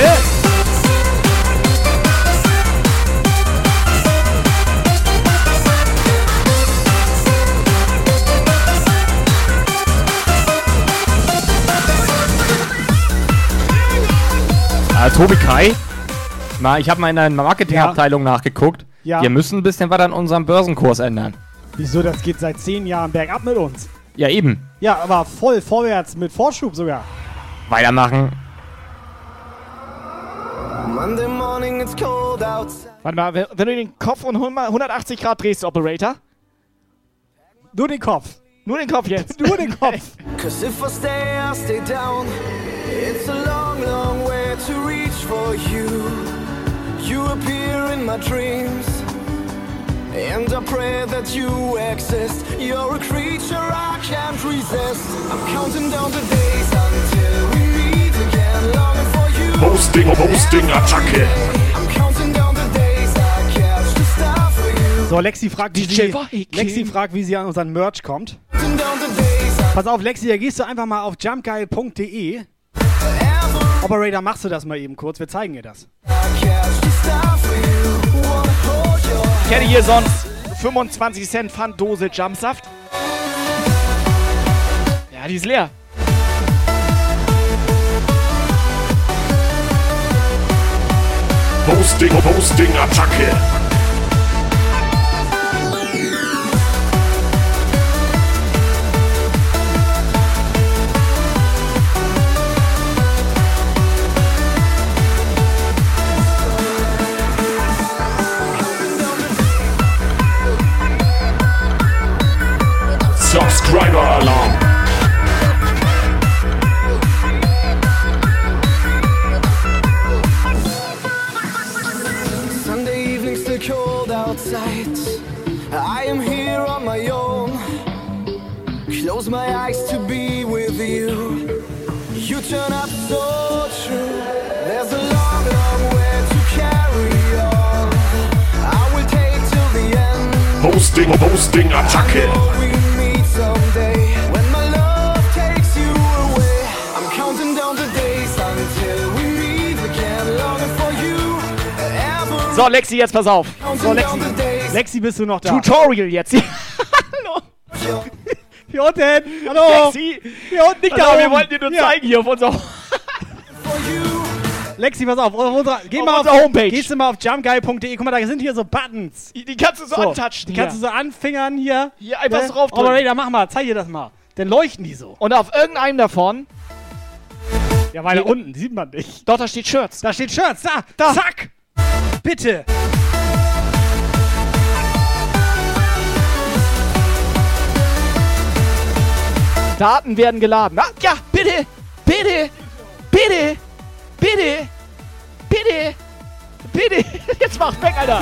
S6: Ah, Tobi Kai, mal, ich habe mal in der Marketingabteilung nachgeguckt.
S5: Ja.
S6: Wir müssen ein bisschen was an unserem Börsenkurs ändern.
S5: Wieso, das geht seit zehn Jahren bergab mit uns.
S6: Ja, eben.
S5: Ja, aber voll vorwärts mit Vorschub sogar.
S6: Weitermachen.
S15: Monday morning, it's cold outside.
S3: Warte mal, wenn, wenn du den Kopf um 180 Grad drehst, Operator.
S5: Nur den Kopf.
S3: Nur den Kopf jetzt.
S5: Nur den Kopf.
S15: Cause if I stay, I stay down. It's a long, long way to reach for you. You appear in my dreams. And I pray that you exist. You're a creature I can't resist. I'm counting down the days until we meet again. Longing for you.
S1: Hosting, Hosting, Attacke.
S15: I'm counting down the days I catch the star for you.
S5: So, Lexi fragt, wie
S3: DJ
S5: sie. Lexi fragt, wie sie an unseren Merch kommt.
S15: Counting down the days I
S5: Pass auf, Lexi, da gehst du einfach mal auf jumpgeil.de. Operator, machst du das mal eben kurz? Wir zeigen dir das.
S15: catch the star for you. Wanna hold your
S3: Ich hätte hier sonst 25 Cent Pfanddose Jumpsaft. Ja, die ist leer.
S1: Posting, Posting, Attacke. Subscriber Alarm.
S22: Close my eyes to be with you. You turn up so true. There's a long, long way to carry on. I will take till the end.
S1: Posting, Posting, Attacke.
S22: We meet someday when my love takes you away. I'm counting down the days until we meet again. Longing for you. Ever
S23: So, Lexi, jetzt pass auf.
S5: So, Lexi. Lexi, bist du noch da?
S23: Tutorial jetzt.
S5: Hier unten. Hallo.
S23: Lexi.
S5: Hier unten, nicht
S23: Also,
S5: da
S23: wir
S5: oben.
S23: wollten dir nur
S5: Hier.
S23: zeigen hier auf unserer...
S5: Lexi, pass auf. Auf unserer, geh
S23: Auf
S5: mal
S23: unserer Homepage.
S5: Gehst du mal auf jumpguy.de. Guck mal, da sind hier so Buttons.
S23: Die, kannst du so, antatschen.
S5: Die kannst du so anfingern hier.
S23: Hier einfach so draufdrücken.
S5: Operator, mach mal. Zeig dir das mal. Dann leuchten die so.
S23: Und auf irgendeinem davon...
S5: Ja, weil da unten sieht man nicht.
S23: Doch, da steht Shirts.
S5: Da steht Shirts. Da.
S23: Da.
S5: Zack. Bitte.
S23: Daten werden geladen. Ah, ja, bitte, bitte, bitte, bitte, bitte, bitte. Jetzt mach weg, Alter.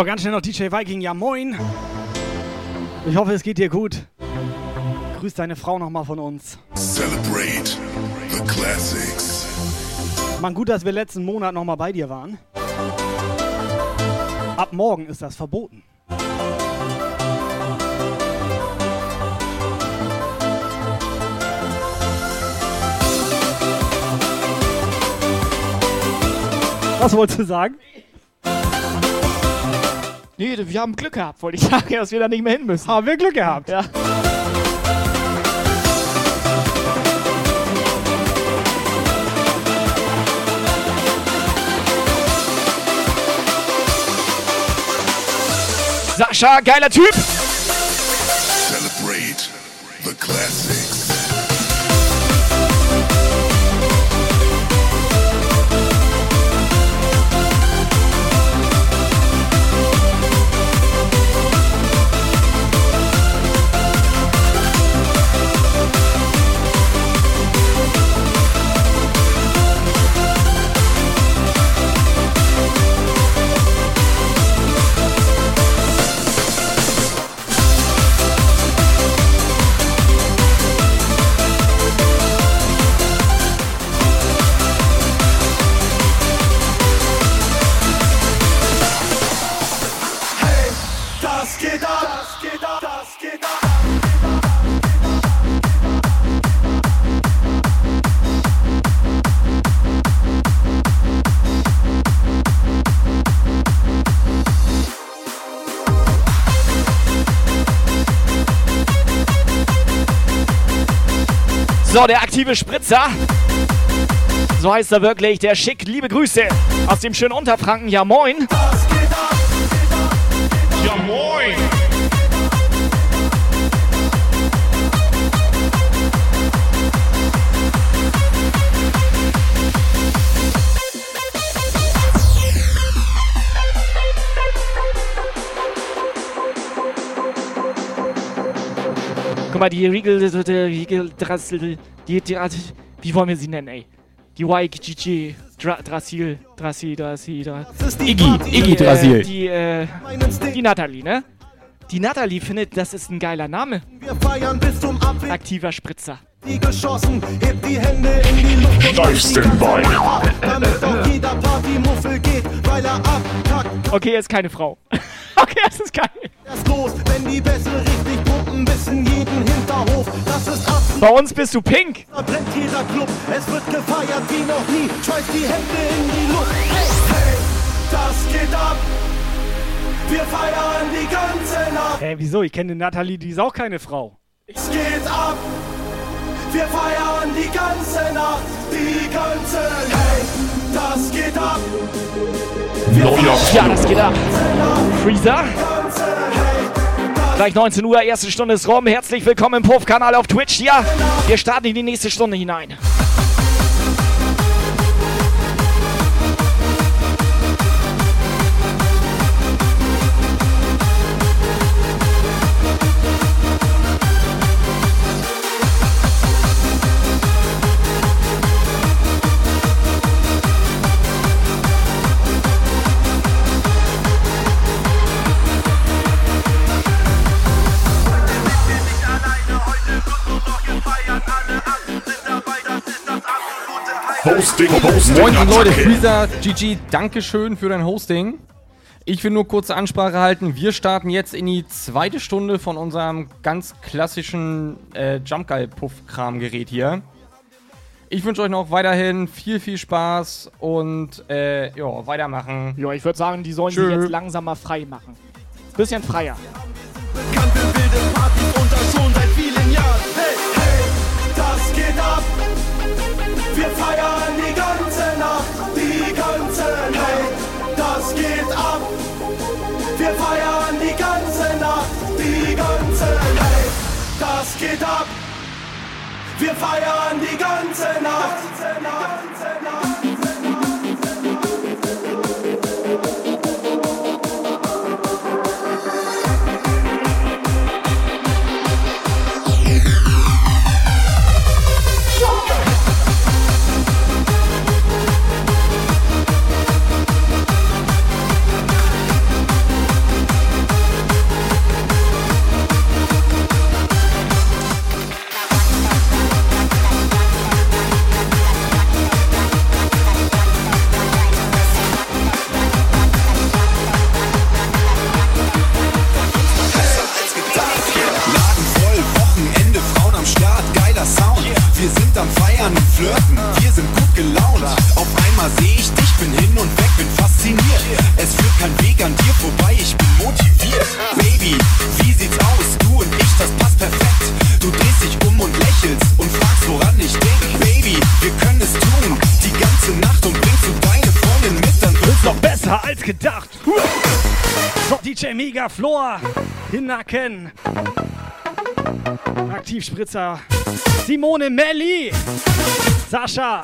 S5: So, ganz schnell noch DJ Viking. Ja, moin. Ich hoffe, es geht dir gut. Grüß deine Frau nochmal von uns.
S2: Celebrate the classics.
S5: Mann, gut, dass wir letzten Monat nochmal bei dir waren. Ab morgen ist das verboten. Was wolltest du sagen?
S23: Nee, wir haben Glück gehabt, wollte ich sagen, dass wir da nicht mehr hin müssen.
S5: Haben wir Glück gehabt?
S23: Ja. Sascha, geiler Typ. Der aktive Spritzer. So heißt er wirklich. Der schickt liebe Grüße aus dem schönen Unterfranken. Ja, moin.
S1: Ja, moin.
S3: Guck mal, die Riegel, die Riegel, die, die, wie wollen wir sie nennen, ey? Die YGG, Dra Drasil, Drasil, Drasil, Drasil.
S6: Iggy, Iggy Drasil.
S3: Die, äh, die Nathalie, ne? Die Nathalie findet, das ist ein geiler Name.
S15: Wir feiern bis zum Abweg.
S3: Aktiver Spritzer.
S15: Die geschossen, hebt die Hände in die Luft und
S1: den Bein.
S15: Damit auch jeder Partymuffel geht, weil er abkackt.
S3: Okay, er ist keine Frau. okay, es ist geil.
S15: Erst los, wenn die Bässe richtig pumpen, bis in jeden Hinterhof. Das ist ab.
S3: Bei uns bist du pink.
S15: Brennt jeder Club, es wird gefeiert wie noch nie. Schmeißt die Hände in die Luft. Hey, hey, das geht ab. Wir feiern die ganze Nacht.
S5: Hä, wieso? Ich kenne Nathalie, die ist auch keine Frau.
S15: Es geht ab. Wir feiern die ganze Nacht. Die ganze Hey, das geht ab.
S3: Ja, das geht ab. Freezer. Gleich 19 Uhr, erste Stunde ist rum. Herzlich willkommen im Puff-Kanal auf Twitch. Ja, wir starten in die nächste Stunde hinein.
S1: Hosting, Hosting.
S6: Moin die Leute. Freezer, GG, Dankeschön für dein Hosting. Ich will nur kurze Ansprache halten. Wir starten jetzt in die zweite Stunde von unserem ganz klassischen äh, Jumpgeil-Puff-Kram-Gerät hier. Ich wünsche euch noch weiterhin viel, viel Spaß und äh, ja, weitermachen.
S3: Ja, ich würde sagen, die sollen
S6: Tschö.
S3: sich jetzt langsam mal frei machen. Bisschen freier.
S15: Bekannt feiern die ganze Nacht.
S5: Hinnacken. Aktivspritzer. Simone Melli. Sascha.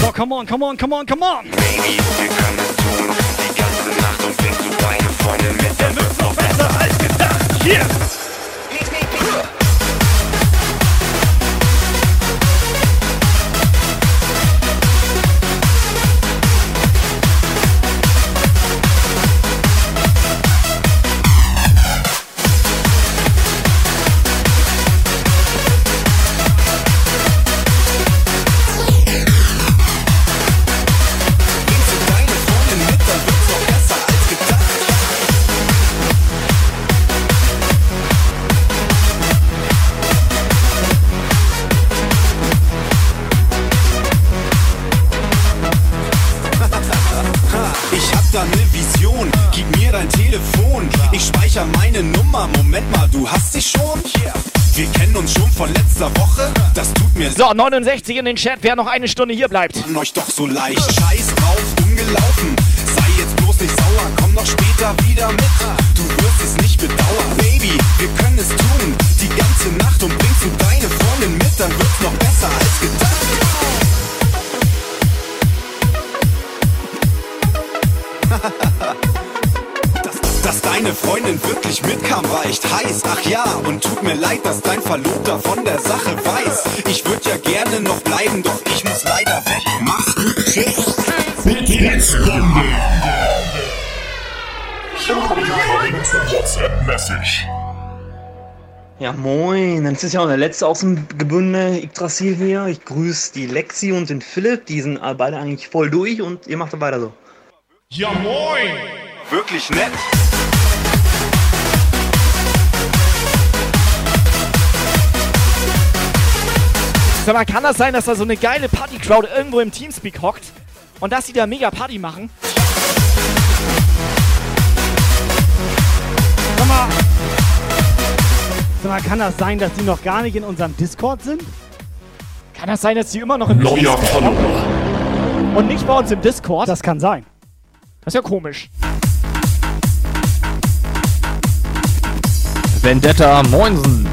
S5: So, come on, come on, come on, come on.
S22: Baby, wir können tun, die ganze Nacht und bringst du deine Freundin mit, dann wird's noch besser als gedacht.
S5: Hier.
S22: Bringst
S3: So, 69 in den Chat, wer noch eine Stunde hier bleibt.
S22: euch doch so leicht. Scheiß drauf, dumm gelaufen. Sei jetzt bloß nicht sauer, komm noch später wieder mit. Du wirst es nicht bedauern, Baby, wir können es tun. Die ganze Nacht und bringst du deine Freundin mit, dann wird's noch besser als gedacht. Deine Freundin wirklich mitkam, war echt heißt. Ach ja, und tut mir leid, dass dein Verlobter von der Sache weiß. Ich würde ja gerne noch bleiben, doch ich muss leider weg. Mach's gut, tschüss.
S2: Blitzbombe. WhatsApp-Message.
S24: Ja, moin. Dann ist ja auch der letzte aus dem Gebünde Yggdrasil hier. Ich grüße die Lexi und den Philipp. Die sind beide eigentlich voll durch und ihr macht weiter so.
S2: Ja, moin.
S22: Wirklich nett.
S3: Sag mal, kann das sein, dass da so eine geile Party-Crowd irgendwo im Teamspeak hockt und dass die da mega Party machen?
S5: Sag mal, sag mal, kann das sein, dass die noch gar nicht in unserem Discord sind?
S3: Kann das sein, dass die immer noch im
S2: Neuer
S3: Teamspeak
S2: Follower.
S3: hocken und nicht bei uns im Discord?
S5: Das kann sein.
S3: Das ist ja komisch.
S6: Vendetta Moinsen.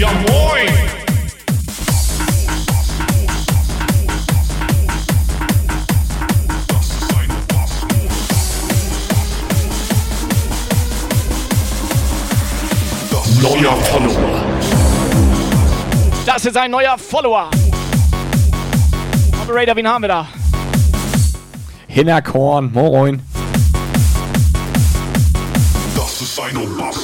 S2: Ja, moin. Neuer Follower.
S3: Das ist ein neuer Follower. Operator, wen haben wir da?
S6: Hinnerkorn, moin.
S2: Das ist ein Orgasmus.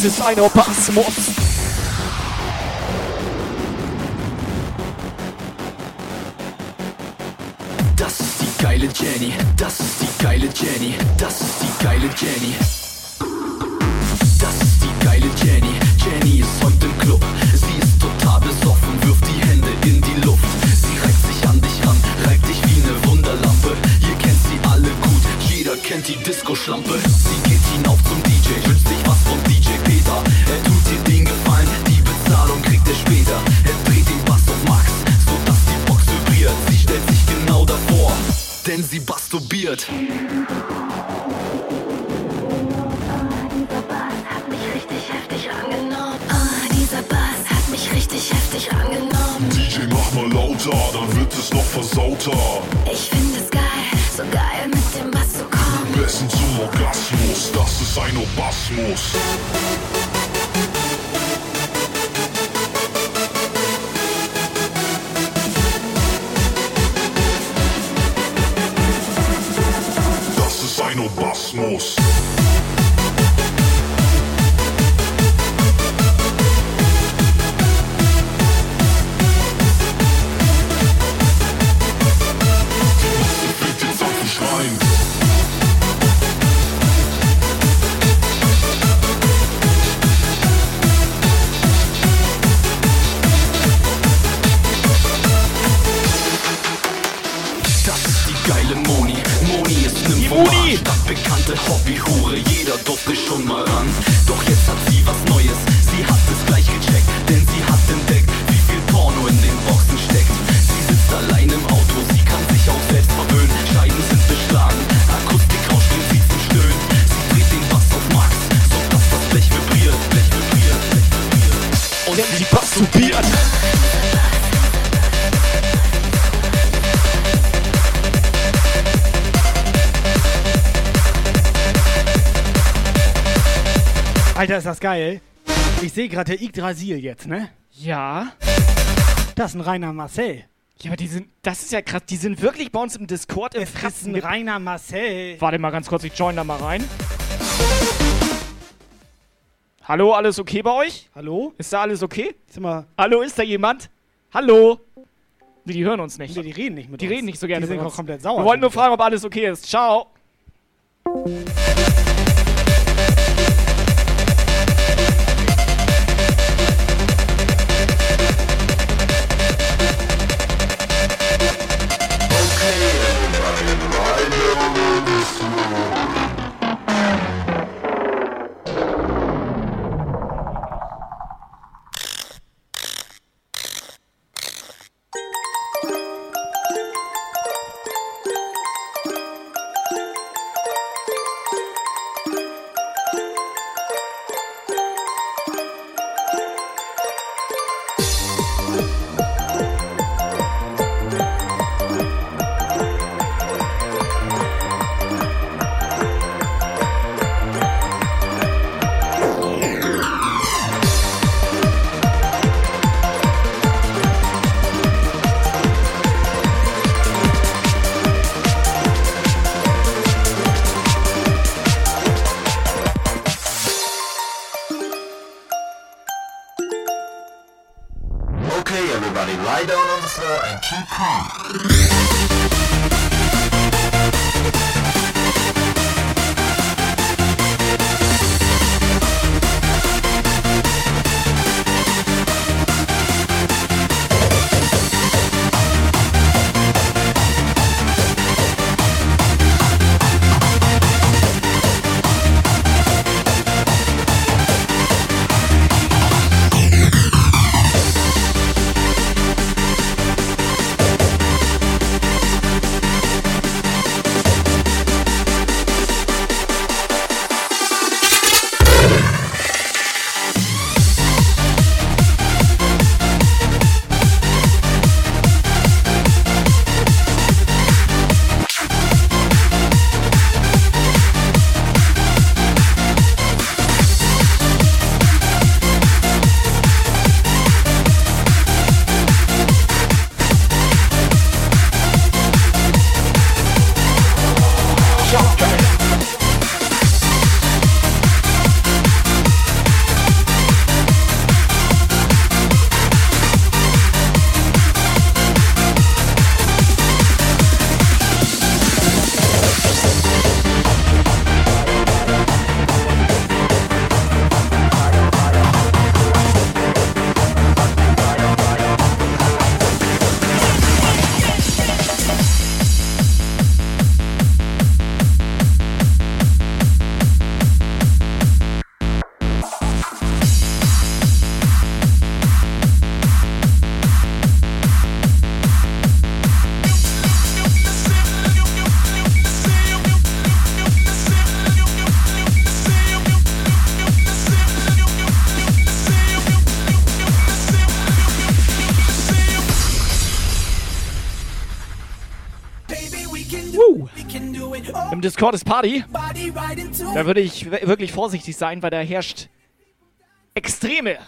S3: Das ist ein Orgasmus.
S9: Das ist die geile Jenny, das ist die geile Jenny, das ist die geile Jenny.
S5: Alter, ist das geil. Ich sehe gerade der Yggdrasil jetzt, ne?
S3: Ja.
S5: Das ist ein reiner Marcel.
S3: Ja, aber die sind, das ist ja krass, die sind wirklich bei uns im Discord im
S5: Es ist ein reiner Marcel.
S3: Warte mal ganz kurz, ich join da mal rein. Hallo, alles okay bei euch?
S5: Hallo?
S3: Ist da alles okay?
S5: Ist
S3: Hallo, ist da jemand? Hallo? Nee, die hören uns nicht.
S5: nee, die reden nicht mit
S3: Die
S5: uns.
S3: reden nicht so gerne
S5: Die sind
S3: mit uns.
S5: komplett sauer.
S3: Wir wollten nur fragen, ob alles okay ist. Ciao. Discord ist Party. Da würde ich wirklich vorsichtig sein, weil da herrscht extreme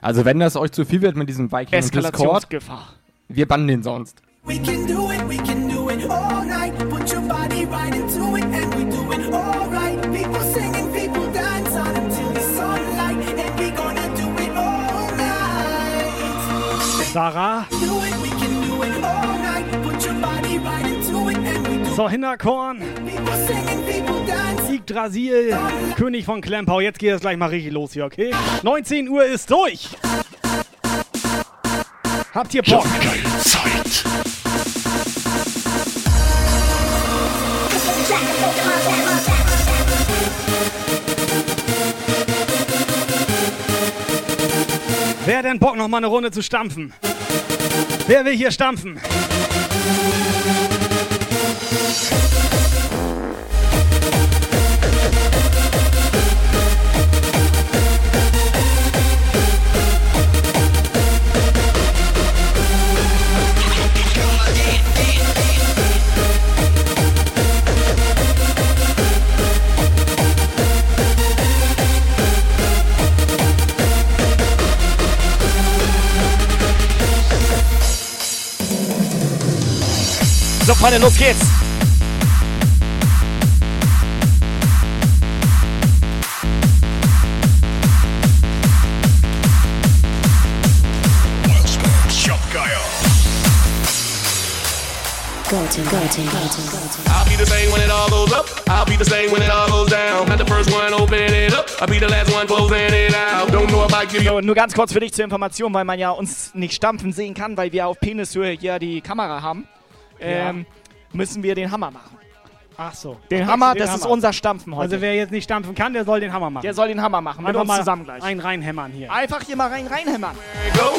S6: Also wenn das euch zu viel wird mit diesem Viking und Discord,
S3: Eskalationsgefahr.
S6: wir bannen den sonst.
S25: We can do it, we can do it all night. Put your body right into it, and we do it all right. People singing, people dance on until the sunlight, and we gonna do it all night.
S5: Sarah. So, Hinterkorn. Yggdrasil, König von Klempau. Jetzt geht es gleich mal richtig los hier, okay? 19 Uhr ist durch. Habt ihr Bock?
S1: Zeit.
S5: Wer denn Bock, noch mal eine Runde zu stampfen? Wer will hier stampfen?
S3: Los geht's.
S26: I'll be the same when it all goes up. I'll be the same when it all goes down. Not the first one opening it up. I'll be the last one closing it out. Don't know give you.
S3: So, nur ganz kurz für dich zur Information, weil man ja uns nicht stampfen sehen kann, weil wir auf Penishöhe hier die Kamera haben, ähm, müssen wir den Hammer machen.
S5: Ach so.
S3: Den Hammer,
S5: den
S3: das ist unser Stampfen heute.
S5: Also wer jetzt nicht stampfen kann, der soll den Hammer machen.
S3: Der soll den Hammer machen, mit
S5: Einfach
S3: uns
S5: mal
S3: zusammen gleich.
S5: Ein reinhämmern hier.
S3: Einfach hier mal rein reinhämmern.
S26: Go,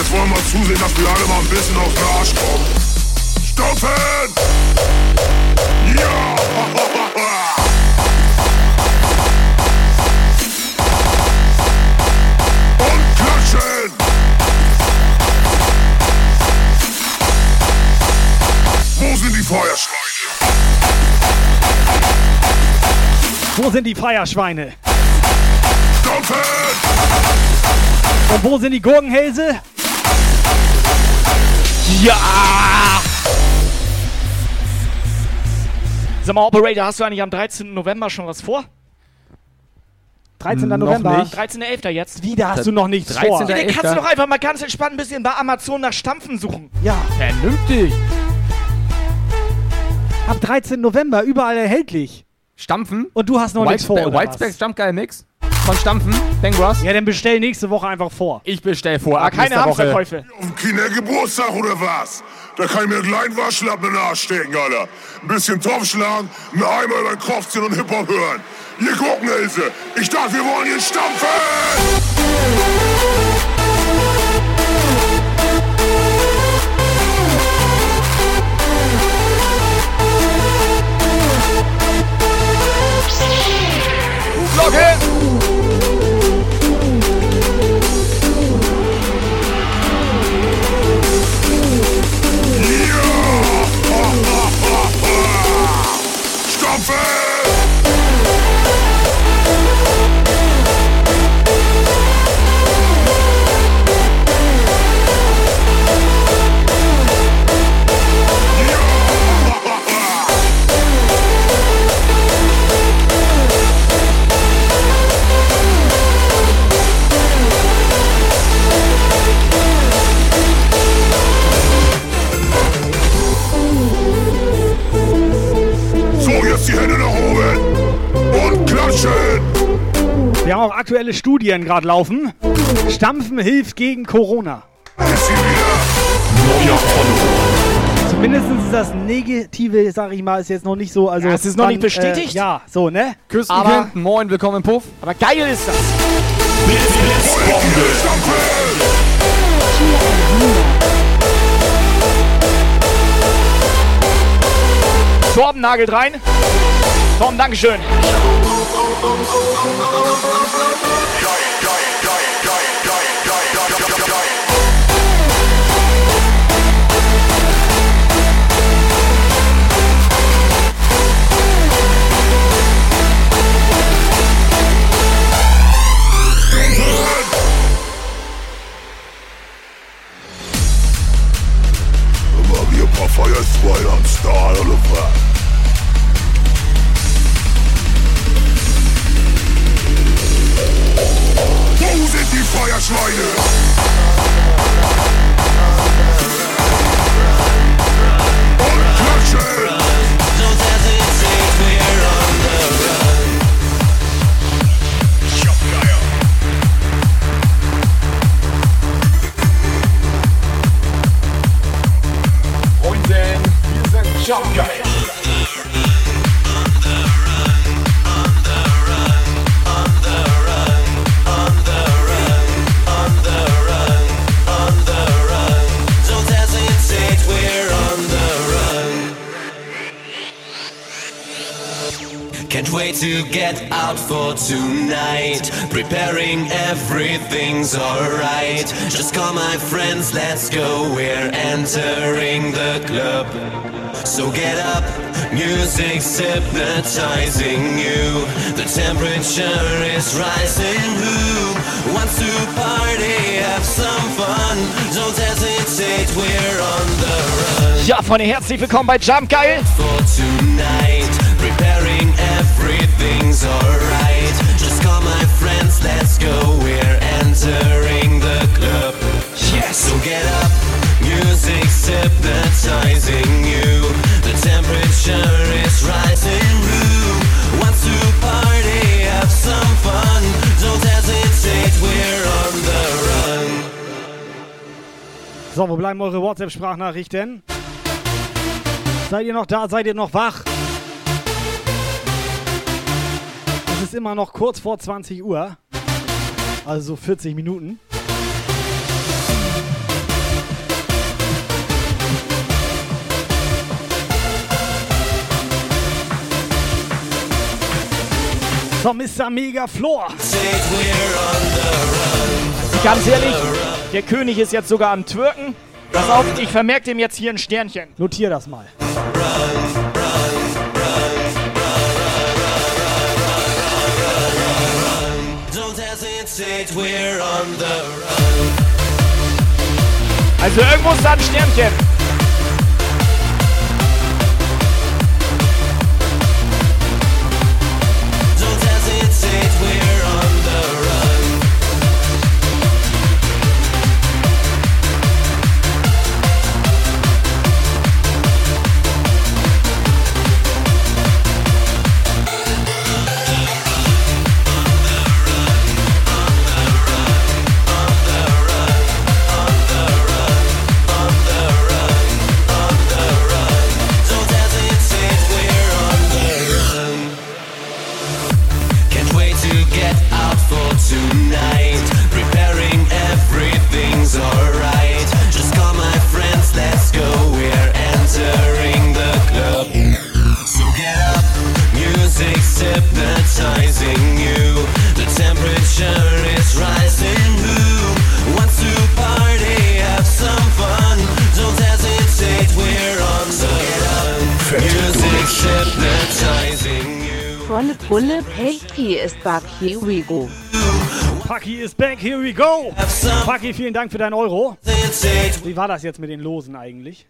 S25: In the morning after dark, dark, dark.
S2: mal ein bisschen auf den Arsch kommen. Stampfen! Ja! Und klatschen! Wo sind die Feuerschweine?
S5: Wo sind die Feierschweine?
S2: Stampfen!
S5: Und wo sind die Gurkenhälse?
S3: Ja! Sag mal, Operator, hast du eigentlich am 13. November schon was vor?
S5: 13.
S6: Noch
S5: November.
S6: nicht.
S3: 13.11. jetzt.
S5: Wie, da hast du noch nichts
S6: 13.
S5: vor?
S3: Ja, dann kannst du doch einfach mal ganz entspannt ein bisschen bei Amazon nach Stampfen suchen.
S5: Ja,
S6: Vernünftig.
S5: ab 13. November überall erhältlich.
S6: Stampfen.
S5: Und du hast noch nichts vor. oder
S6: Whitespecs
S5: was?
S6: Jump Geil Mix. Von Stampfen. Bang Bros.
S5: Ja, dann bestell nächste Woche einfach vor.
S6: Ich bestell vor.
S3: Aber
S6: ab
S3: keine. Hamsterkäufe.
S2: Auf dem Kindergeburtstag oder was? Da kann ich mir einen kleinen Waschlappen in den Arsch stecken, Alter. Ein bisschen Topf schlagen, einen Eimer über den Kopf ziehen und Hip-Hop hören. Ihr gucken, Ilse. Ich dachte, wir wollen hier stampfen!
S5: Aktuelle Studien gerade laufen. Stampfen hilft gegen Corona. Zumindest ist das Negative, sag ich mal, ist jetzt noch nicht so. Also
S3: Ja, es ist noch nicht bestätigt.
S5: Äh, ja, so, ne?
S6: Küssen
S3: Aber-.
S6: Moin, willkommen im Puff.
S3: Aber geil ist das. Torben nagelt rein. Torben, Dankeschön.
S2: Feuerschweine am Start, oder was? Wo sind die Feuerschweine?
S19: Can't wait to get out for tonight. Preparing everything's alright. Just call my friends, let's go. We're entering the club. So get up, music's hypnotizing you. The temperature is rising. Who wants to party? Have some fun. Don't hesitate, we're on the run.
S3: Ja, Freunde, herzlich willkommen bei Jump Geil.
S19: For tonight, preparing everything's alright. Just call my friends, let's go. We're entering the club. Yes, so get up. Music's hypnotizing you. The temperature is rising. Who wants to party? Have some fun. Don't hesitate, we're on the run.
S5: So, wo bleiben eure WhatsApp-Sprachnachrichten? Seid ihr noch da? Seid ihr noch wach? Es ist immer noch kurz vor 20 Uhr. Also so 40 Minuten. So, Mr. Mega Floor.
S19: Ganz ehrlich, der König ist jetzt sogar am Twirken. Pass auf, ich vermerke dem jetzt hier ein Sternchen.
S5: Notier das mal.
S19: Also irgendwo ist da ein Sternchen.
S8: Pulle, Peggy ist back, here we go.
S5: Paki is back, here we go. Paki, vielen Dank für deinen Euro. Wie war das jetzt mit den Losen eigentlich?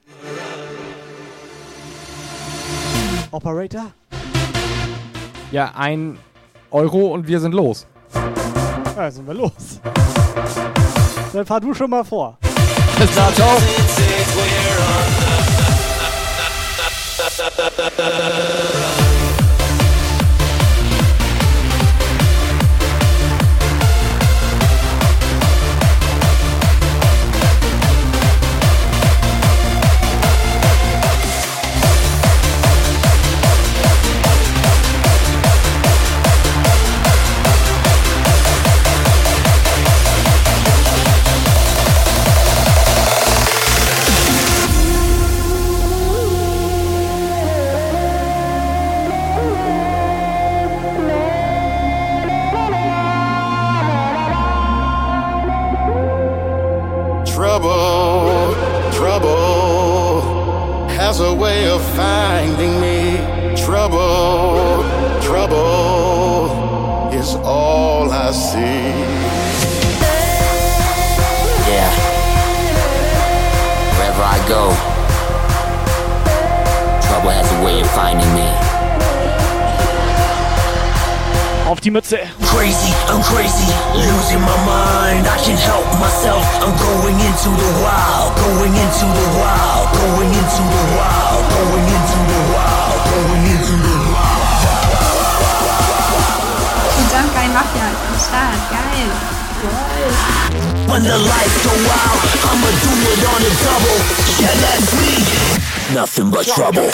S5: Operator?
S6: Ja, ein Euro und wir sind los.
S5: Ja, sind wir los. Dann fahr du schon mal vor.
S6: Bis dann, ciao.
S27: Into the wild, going into the wild, going into the wild, going into the wild, going into the wild.
S28: Die Jump Guy ja am Start. Geil.
S27: When the lights go out, I'ma do it on a double. Yeah, that's me. Nothing but. Trouble,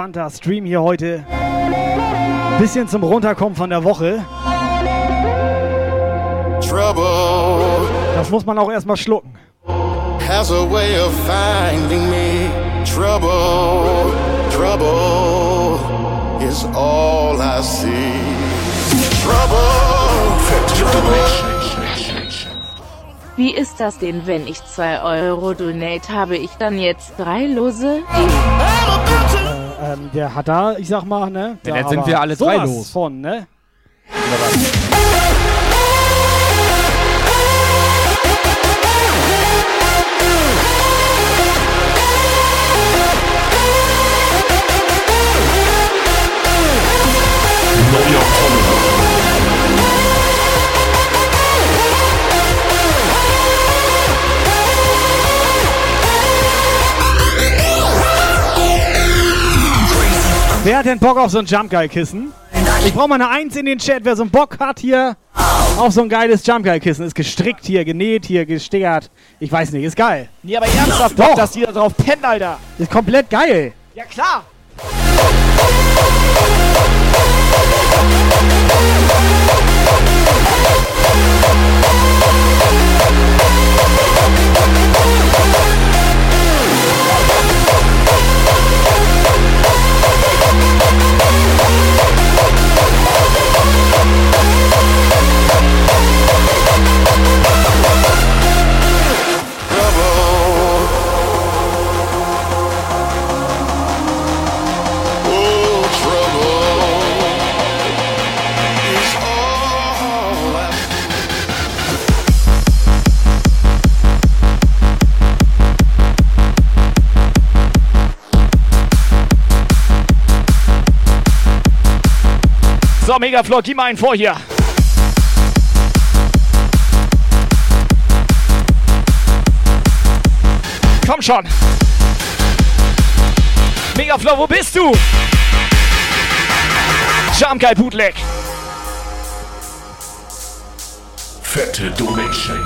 S5: entspannter Stream hier heute. Bisschen zum Runterkommen von der Woche.
S29: Trouble
S5: Das muss man auch erstmal schlucken.
S29: has a way of finding me. Trouble, trouble is all I see. Trouble, trouble.
S8: Wie ist das denn, wenn ich 2 Euro donate, habe ich dann jetzt drei Lose?
S5: Der hat da, ich sag mal, ne?
S6: Ja, dann sind wir alle drei los.
S5: Von, ne? Wer hat denn Bock auf so ein Jump Guy Kissen? Ich brauche mal eine Eins in den Chat, wer so einen Bock hat hier auf so ein geiles Jump Guy Kissen. Ist gestrickt hier, genäht hier, gestickert. Ich weiß nicht, ist geil.
S3: Nee, aber ernsthaft,
S5: Doch.
S3: Bock, dass die da drauf pennen, Alter.
S5: Ist komplett geil.
S3: Ja, klar. So, Megaflor, gib mal einen vor hier. Komm schon. Megaflor, wo bist du? Jump Guy Bootleg.
S1: Fette Donation.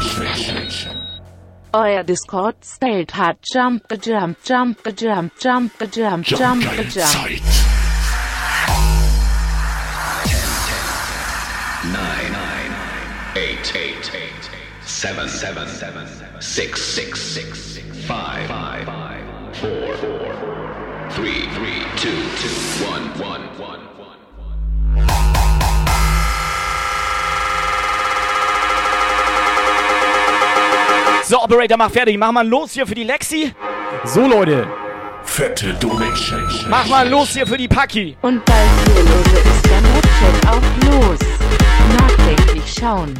S8: Euer Discord-State hat Jump, Jump, Jump, Jump, Jump, Jump, Jump, Jump.
S27: Nine, seven, seven, seven, six, six, six, five, five, four, four, three, three, two, two, one, one, one, one.
S3: So, Operator, mach fertig. Mach mal los hier für die Lexi.
S6: So, Leute.
S1: Fette Donation.
S3: Mach mal los hier für die Paki.
S8: Und bei Vierlose ist der Notchat auch los. Nachdenklich schauen.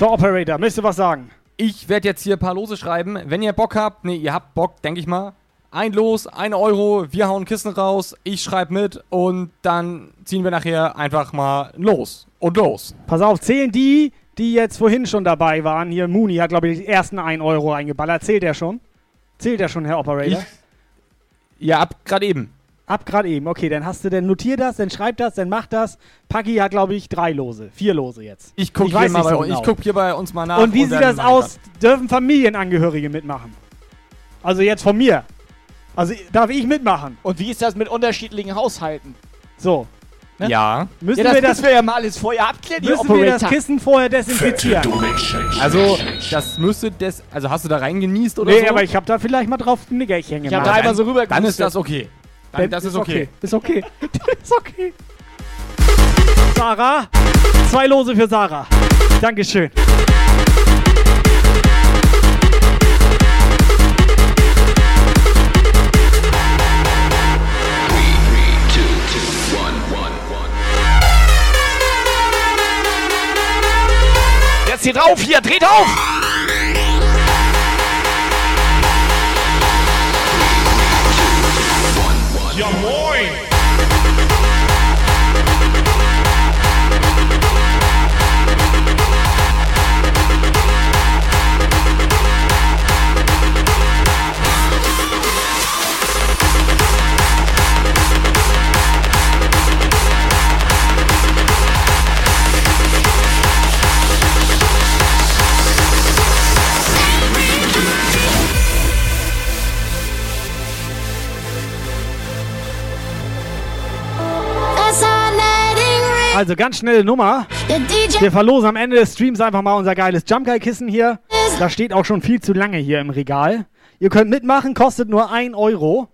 S5: So, Operator, müsst ihr was sagen?
S6: Ich werde jetzt hier ein paar Lose schreiben. Wenn ihr Bock habt, nee, ihr habt Bock, denke ich mal. Ein Los, ein Euro, wir hauen Kissen raus, ich schreibe mit und dann ziehen wir nachher einfach mal los. Und los.
S5: Pass auf, zählen die, die jetzt vorhin schon dabei waren. Hier, Mooney hat, glaube ich, die ersten 1 Euro eingeballert. Zählt der schon? Zählt der schon, Herr Operator?
S6: Ja, ab gerade eben.
S5: Ab gerade eben. Okay, dann hast du, dann notier das, dann schreib das, dann mach das. Paki hat, glaube ich, drei Lose. Vier Lose jetzt.
S6: Ich gucke hier, mal
S5: nicht
S6: bei-
S5: so genau.
S6: ich guck hier bei uns mal nach.
S5: Und wie sieht
S6: dann
S5: das
S6: ich
S5: aus? Dürfen Familienangehörige mitmachen? Also jetzt von mir. Also darf ich mitmachen?
S3: Und wie ist das mit unterschiedlichen Haushalten?
S5: So.
S6: das. Ja.
S5: Müssen
S3: ja, das
S5: wir das,
S3: müssen wir ja mal alles vorher abklären,
S5: müssen wir das
S3: Operator.
S5: Kissen vorher desinfizieren?
S6: Also, das müsste das. Also, hast du da reingenießt oder
S5: Nee,
S6: so?
S5: aber ich habe da vielleicht mal drauf ein Nickerchen
S6: Ich
S5: gemacht.
S6: hab da einmal so rüber Dann ist das okay. Dann,
S5: Dann
S6: das ist okay.
S5: Ist okay. ist okay. Sarah, zwei Lose für Sarah. Dankeschön.
S3: Jetzt hier drauf, hier, dreht auf!
S5: Also ganz schnelle Nummer. Wir verlosen am Ende des Streams einfach mal unser geiles Jump Guy Kissen hier. Das steht auch schon viel zu lange hier im Regal. Ihr könnt mitmachen, kostet nur 1 Euro.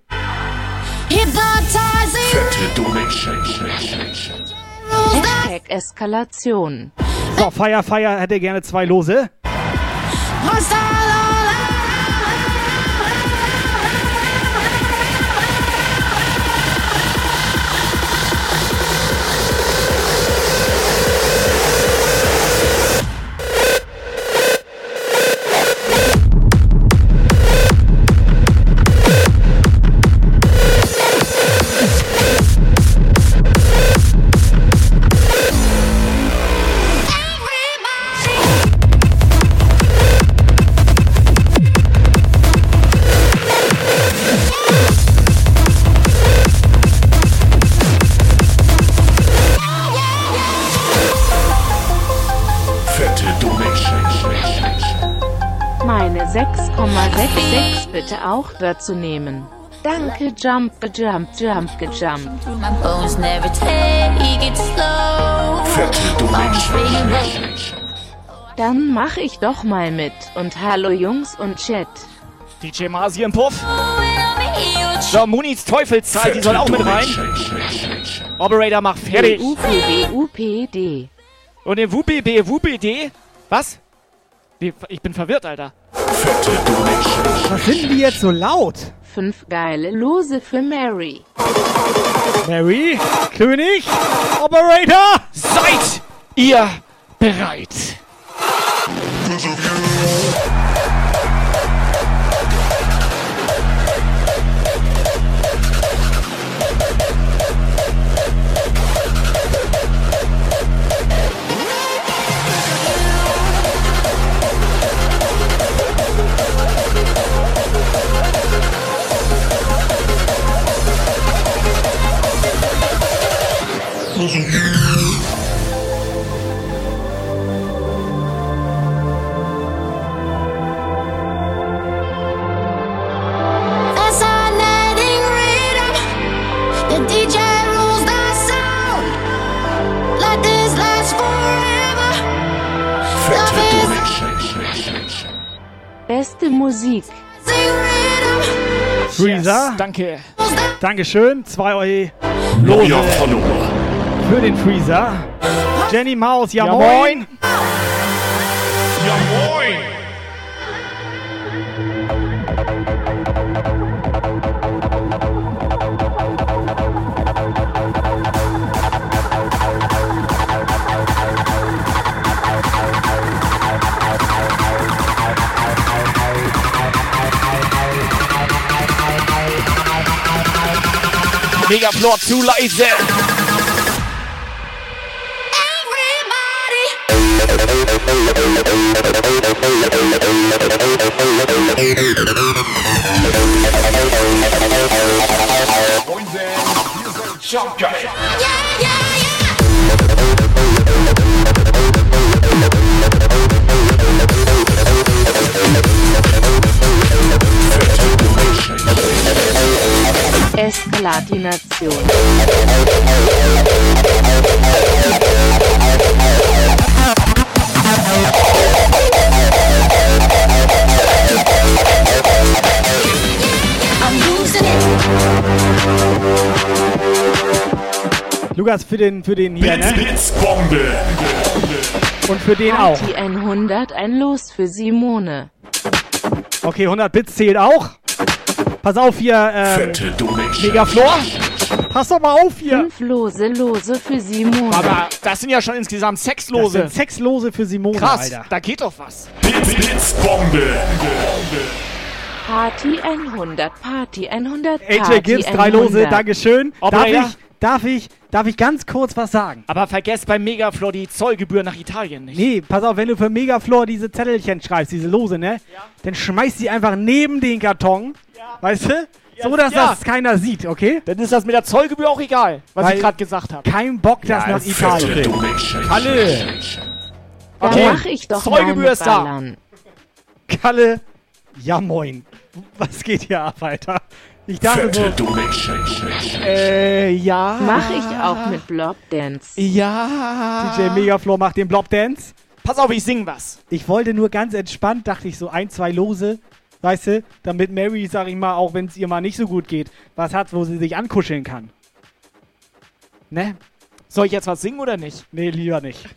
S8: Hashtag Eskalation.
S5: So, Fire Fire hätte gerne zwei Lose.
S8: Bitte auch dazu nehmen. Danke, jump, jump, jump, jump. Dann mach ich doch mal mit. Und hallo Jungs und Chat.
S3: DJ Masi im Puff. So, Munis Teufelszahl, die soll auch mit rein. Operator, mach fertig.
S8: UPD.
S3: Und im WUBB, WUBD? Was? Wie, Ich bin verwirrt, Alter.
S5: Was sind die jetzt so laut?
S8: Fünf geile Lose für Mary.
S5: Mary, König, Operator!
S3: Seid ihr bereit? Danke.
S5: Dankeschön. 2 Euro Lose für den Freezer. Jenny Maus, ja,
S3: Ja,
S5: moin.
S3: moin. Megaflor zu leise.
S1: Jump Guy.
S8: Eskalatination.
S9: I'm losing it.
S5: Lukas, für den, für den hier, ne?
S1: Blitzbombe.
S5: Und für den auch.
S8: Party 100, ein Los für Simone.
S5: Okay, 100 Bits zählt auch. Pass auf hier, ähm,
S1: Fette Donation.
S3: Megaflor.
S5: Pass doch mal auf hier.
S8: Fünf Lose, Lose für Simone.
S3: Aber das sind ja schon insgesamt sechs
S5: Das
S3: Lose.
S5: sind sechs Lose für Simone,
S3: Krass,
S5: Alter.
S3: da geht doch was.
S1: Blitz, Blitzbombe.
S8: Party 100, Party 100, Party
S5: AJ Gibbs, drei Lose,
S8: 100.
S5: Dankeschön. Darf ich, darf ich, darf ich ganz kurz was sagen?
S3: Aber vergesst beim Megaflor die Zollgebühr nach Italien nicht.
S5: Nee, pass auf, wenn du für Megaflor diese Zettelchen schreibst, diese Lose, ne? Dann schmeißt sie einfach neben den Karton. Weißt du? So, dass
S3: ja.
S5: das keiner sieht, okay?
S3: Dann ist das mit der Zollgebühr auch egal, was
S5: Weil-
S3: ich gerade gesagt habe.
S5: Kein Bock, das nach Italien.
S1: Donation.
S5: Kalle,
S8: Da
S3: Okay,
S8: mach ich doch
S3: Zollgebühr ist da.
S8: Ballern.
S5: Kalle, ja moin. Was geht hier ab, Alter? Ich dachte so, äh, ja.
S8: Mach ich auch mit Blob Dance.
S3: Ja.
S5: DJ Megaflor macht den Blob Dance.
S3: Pass auf, ich sing was.
S5: Ich wollte nur ganz entspannt, dachte ich so ein, zwei Lose, weißt du, damit Mary, sag ich mal, auch wenn es ihr mal nicht so gut geht, was hat, wo sie sich ankuscheln kann. Ne?
S3: Soll ich jetzt was singen oder nicht?
S5: Nee, lieber nicht.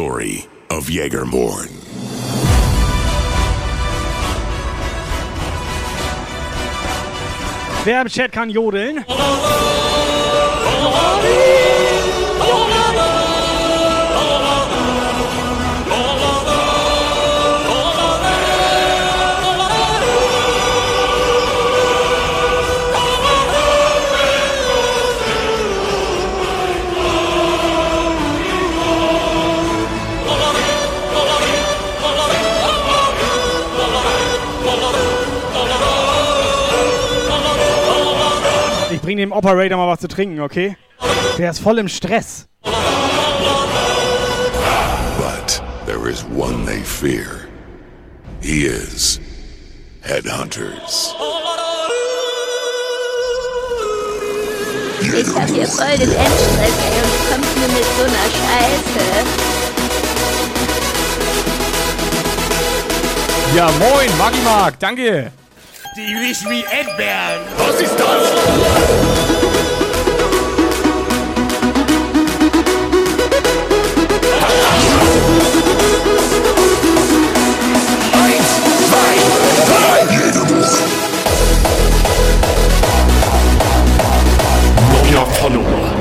S1: Story of Jägermorn.
S5: Wer im Chat kann jodeln? Ich bring dem Operator mal was zu trinken, okay? Der ist voll im Stress.
S1: But there is one they fear. He is Headhunters.
S10: Ich hab hier voll den Endstress, ey, und du kommst mir mit so einer Scheiße.
S6: Ja, moin, Magimark, danke.
S30: Die riechen wie Erdbeeren. Was ist das?
S1: Neuer Follower.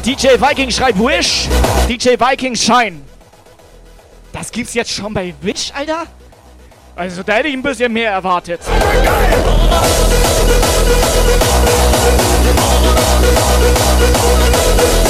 S3: DJ Viking schreibt Wish. DJ Viking Shine. Das gibt's jetzt schon bei Wish, Alter? Also, da hätte ich ein bisschen mehr erwartet.
S31: Ich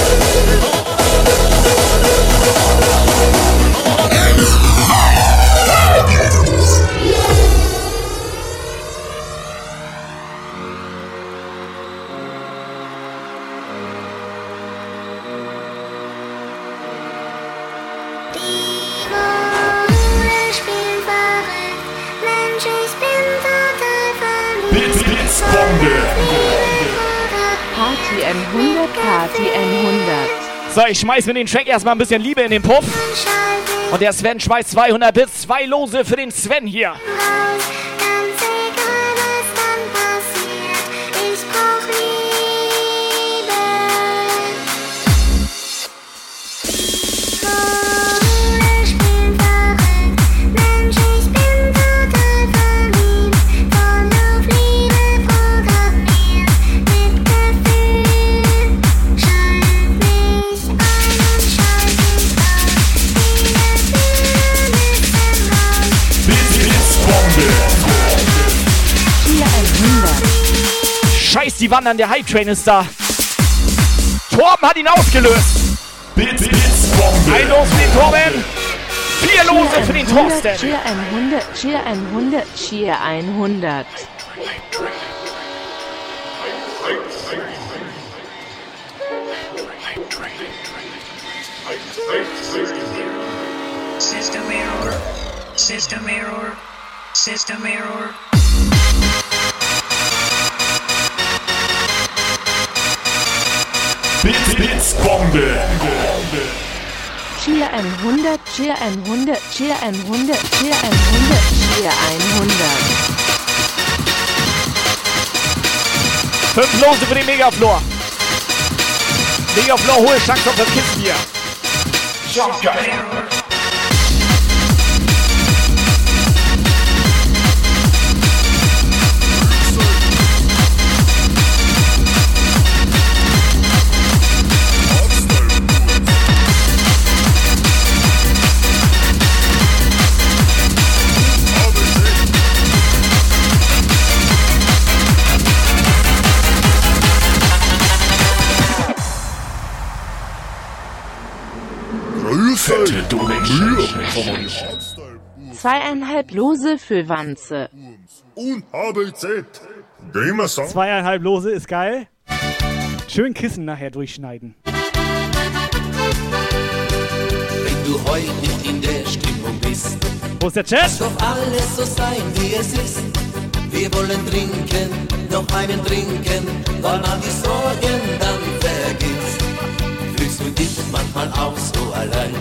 S8: 100, Party 100.
S3: So, ich schmeiß mir den Track erstmal ein bisschen Liebe in den Puff. Und der Sven schmeißt 200 Bits, zwei Lose für den Sven hier. Die Wand an, der Hype Train ist da. Torben hat ihn ausgelöst.
S1: Blitzbombe.
S3: Ein Los für den Torben. Vier Lose für den Thorsten.
S8: Cheer 100, Cheer 100, Cheer 100.
S32: System error. System error. System error.
S1: Blitz, Blitzbombe.
S8: Cheer 100, Cheer 100, Cheer 100, Cheer 100, Cheer 100.
S3: Fünf Lose für den Megaflor. Megaflor, hohe Chance auf das Kissen hier.
S1: Fette.
S8: Zweieinhalb Lose für Wanze.
S20: Und HBZ.
S5: Zweieinhalb Lose ist geil. Schön Kissen nachher durchschneiden.
S27: Wenn du heute nicht in der Stimmung bist,
S5: Wo ist der Chat?
S27: lass doch alles so sein, wie es ist. Wir wollen trinken, noch einen trinken, weil man die Sorgen dann. Dich manchmal auch so allein?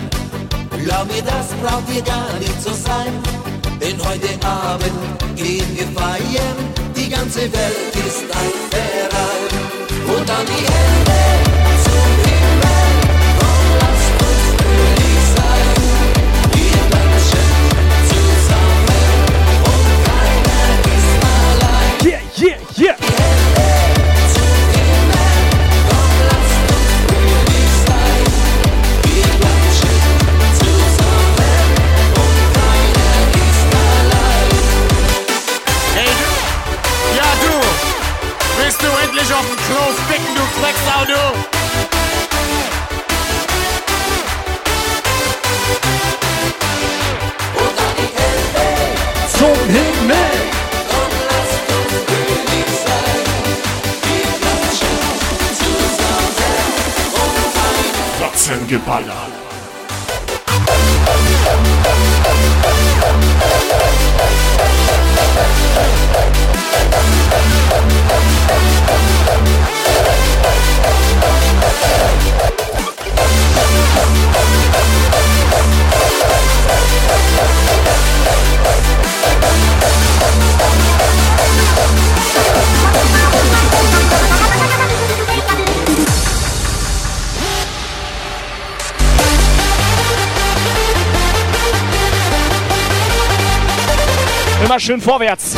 S27: Glaub mir, das braucht dir gar nicht so sein. Denn heute Abend gehen wir feiern, die ganze Welt ist ein Verein. Und dann die Hände zum Himmel, komm, lasst uns fröhlich sein. Wir klatschen zusammen und keiner ist allein.
S5: Yeah, yeah, yeah.
S3: Schön vorwärts.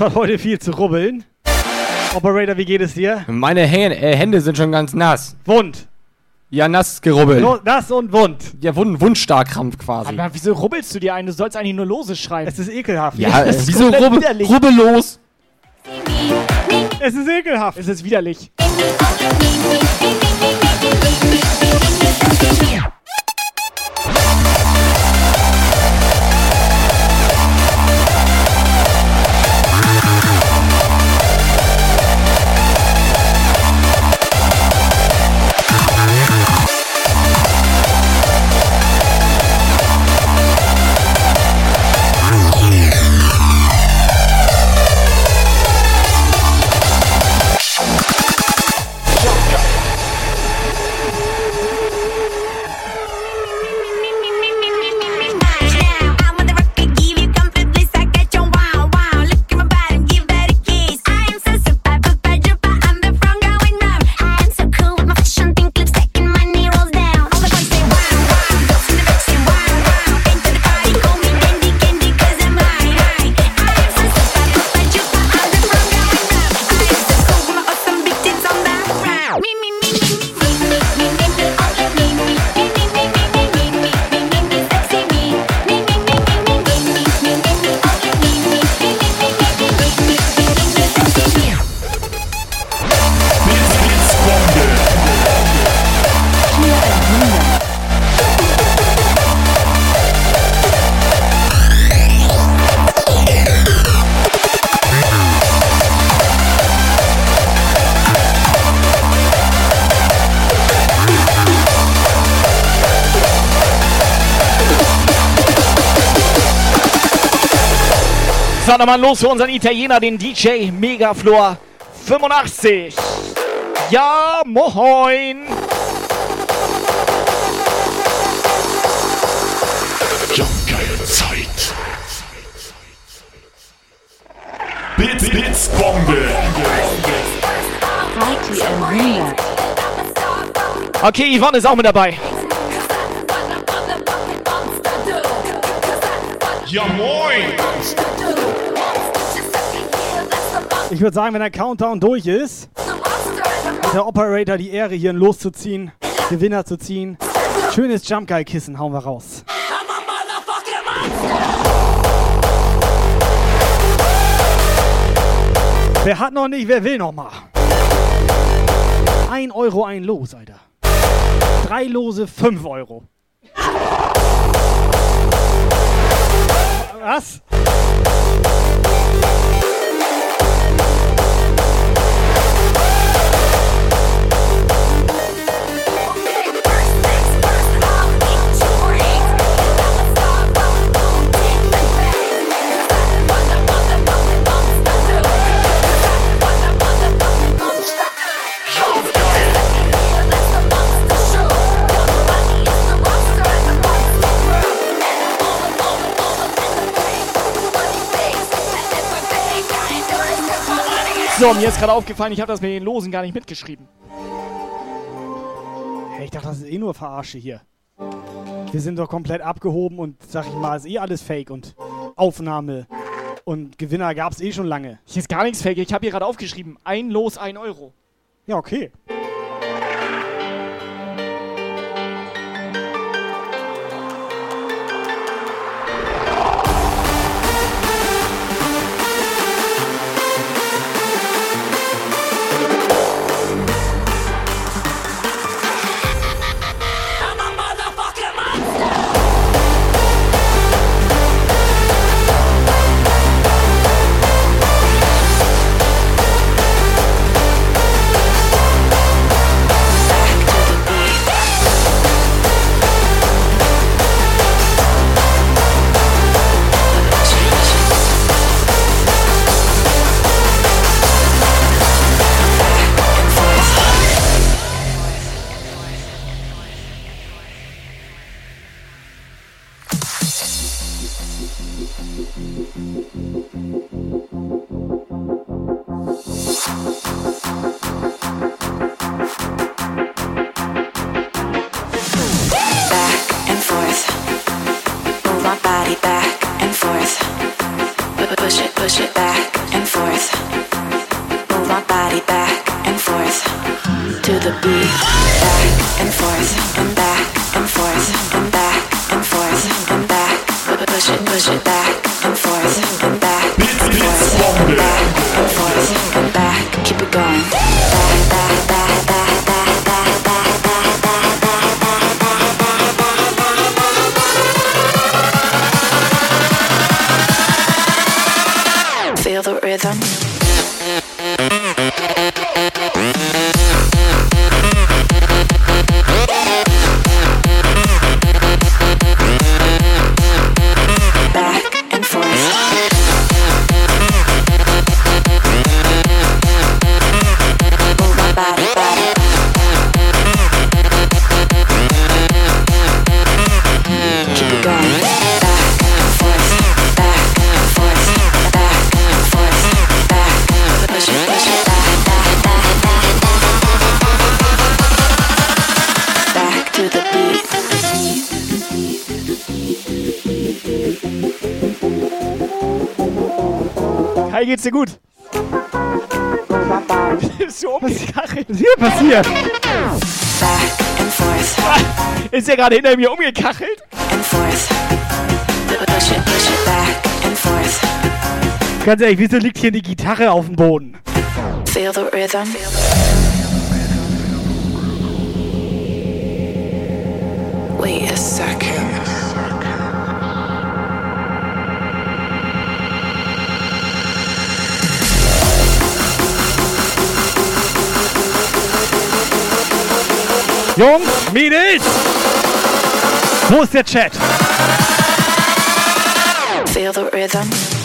S5: Lukas hat heute viel zu rubbeln. Operator, wie geht es dir?
S6: Meine Hä- äh, Hände sind schon ganz nass.
S5: Wund.
S6: Ja, nass gerubbelt.
S5: No, nass und wund.
S6: Ja, Wund, Wundstarkrampf quasi.
S3: Aber wieso rubbelst du dir ein? Du sollst eigentlich nur Lose schreiben.
S5: Es ist ekelhaft.
S6: Ja,
S3: das
S6: äh,
S3: ist
S6: wieso rubbel,
S3: widerlich.
S6: rubbellos?
S5: Es ist ekelhaft.
S3: Es ist widerlich. Fahren nochmal los für unseren Italiener, den DJ Megaflor 85. Ja, moin.
S1: Jumpgeile Zeit. Blitz, Blitzbombe.
S8: Party and Relax.
S3: Okay, Yvonne ist auch mit dabei.
S1: Ja, moin.
S33: Ich würde sagen, wenn der Countdown durch ist, hat der Operator die Ehre, hier ein Los zu ziehen, Gewinner zu ziehen. Schönes Jump Guy Kissen hauen wir raus. Wer hat noch nicht, wer will noch mal? Ein Euro ein Los, Alter. Drei Lose, fünf Euro. Was?
S3: So, mir ist gerade aufgefallen, ich habe das mit den Losen gar nicht mitgeschrieben.
S33: Hey, ich dachte, das ist eh nur Verarsche hier. Wir sind doch komplett abgehoben und, sag ich mal, ist eh alles Fake und Aufnahme. Und Gewinner gab's eh schon lange.
S3: Hier ist gar nichts fake. Ich habe hier gerade aufgeschrieben. Ein Los, ein Euro.
S33: Ja, okay.
S3: Geht's dir gut? Bist du umgekachelt?
S33: Was ist hier passiert?
S5: Forth.
S3: Ist er gerade hinter mir umgekachelt?
S33: Ganz ehrlich, wieso liegt hier die Gitarre auf dem Boden?
S5: Feel the rhythm. Wait a second.
S33: Jungs, Mädels! Wo ist der Chat?
S5: Feel the rhythm.